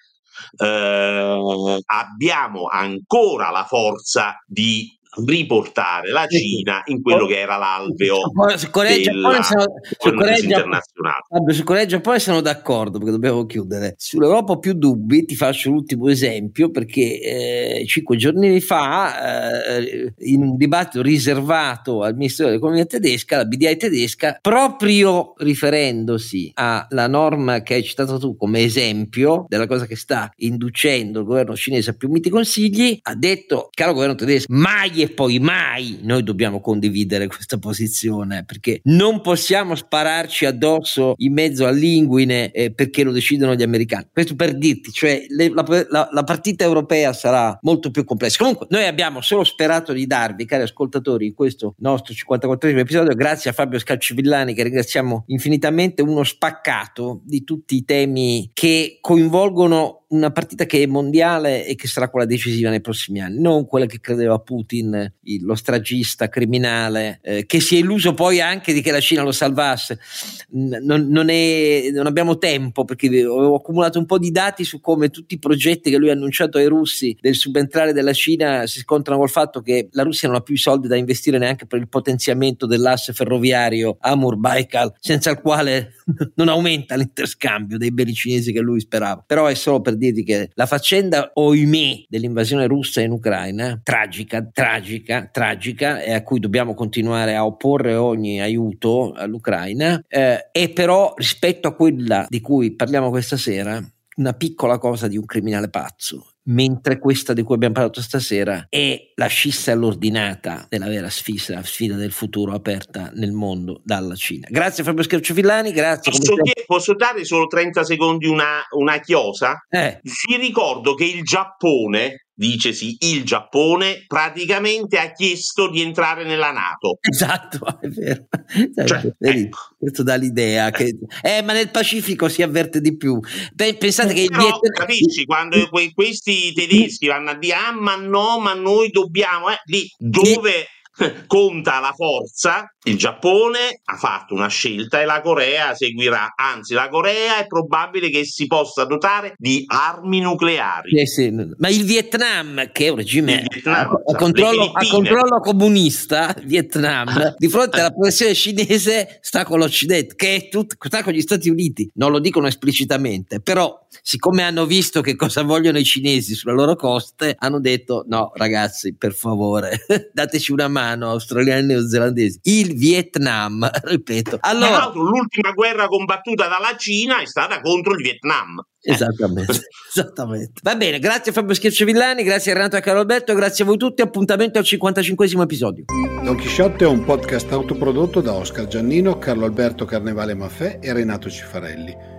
eh, abbiamo ancora la forza di riportare la Cina in quello che era l'alveo su Corea Giappone sono, su Corea internazionale. Vabbè, su Corea e Giappone sono d'accordo perché dobbiamo chiudere. Sull'Europa ho più dubbi, ti faccio l'ultimo esempio perché eh, cinque giorni fa eh, in un dibattito riservato al Ministero dell'Economia tedesca, la BDI tedesca, proprio riferendosi alla norma che hai citato tu come esempio della cosa che sta inducendo il governo cinese a più miti consigli, ha detto, caro governo tedesco, mai e poi mai noi dobbiamo condividere questa posizione perché non possiamo spararci addosso in mezzo all'inguine eh, perché lo decidono gli americani. Questo per dirti, cioè le, la, la, la, partita europea sarà molto più complessa. Comunque, noi abbiamo solo sperato di darvi, cari ascoltatori, in questo nostro 54 episodio, grazie a Fabio Scaccivillani, che ringraziamo infinitamente, uno spaccato di tutti i temi che coinvolgono una partita che è mondiale e che sarà quella decisiva nei prossimi anni, non quella che credeva Putin, lo stragista criminale, eh, che si è illuso poi anche di che la Cina lo salvasse. Non, non, è, non, abbiamo tempo perché ho accumulato un po' di dati su come tutti i progetti che lui ha annunciato ai russi del subentrare della Cina si scontrano col fatto che la Russia non ha più i soldi da investire neanche per il potenziamento dell'asse ferroviario Amur-Baikal, senza il quale non aumenta l'interscambio dei beni cinesi che lui sperava. Però è solo per dirti che la faccenda, oimè, dell'invasione russa in Ucraina, tragica, tragica, tragica, e a cui dobbiamo continuare a opporre ogni aiuto all'Ucraina, eh, è però rispetto a quella di cui parliamo questa sera, una piccola cosa di un criminale pazzo mentre questa di cui abbiamo parlato stasera è la scissa all'ordinata della vera sfida, sfida del futuro aperta nel mondo dalla Cina. Grazie Fabio Scherciofillani, grazie. Posso, posso, dare solo 30 secondi una, una chiosa? Eh. Vi ricordo che il Giappone dicesi il Giappone, praticamente ha chiesto di entrare nella Nato. Esatto, è vero. Cioè, ecco. Questo dà l'idea che... Eh, ma nel Pacifico si avverte di più. Pensate che... Però, Vietnam... capisci, quando questi tedeschi vanno a dire, ah, ma no, ma noi dobbiamo... Eh, lì dove conta la forza, il Giappone ha fatto una scelta e la Corea seguirà. Anzi, la Corea è probabile che si possa dotare di armi nucleari. Eh sì, ma il Vietnam, che è un regime Vietnam, a, a, controllo, a, controllo, comunista, Vietnam, di fronte alla progressione cinese sta con l'Occidente, che è tut, sta con gli Stati Uniti. Non lo dicono esplicitamente, però siccome hanno visto che cosa vogliono i cinesi sulle loro coste, hanno detto no ragazzi, per favore, dateci una mano americano, australiano e neozelandesi, il Vietnam, ripeto. Allora, l'ultima guerra combattuta dalla Cina è stata contro il Vietnam. Esattamente, esattamente. Va bene, grazie a Fabio Schiacciavillani, grazie a Renato e a Carlo Alberto, grazie a voi tutti, appuntamento al 55 episodio. Don Chisciotte è un podcast autoprodotto da Oscar Giannino, Carlo Alberto Carnevale Maffè e Renato Cifarelli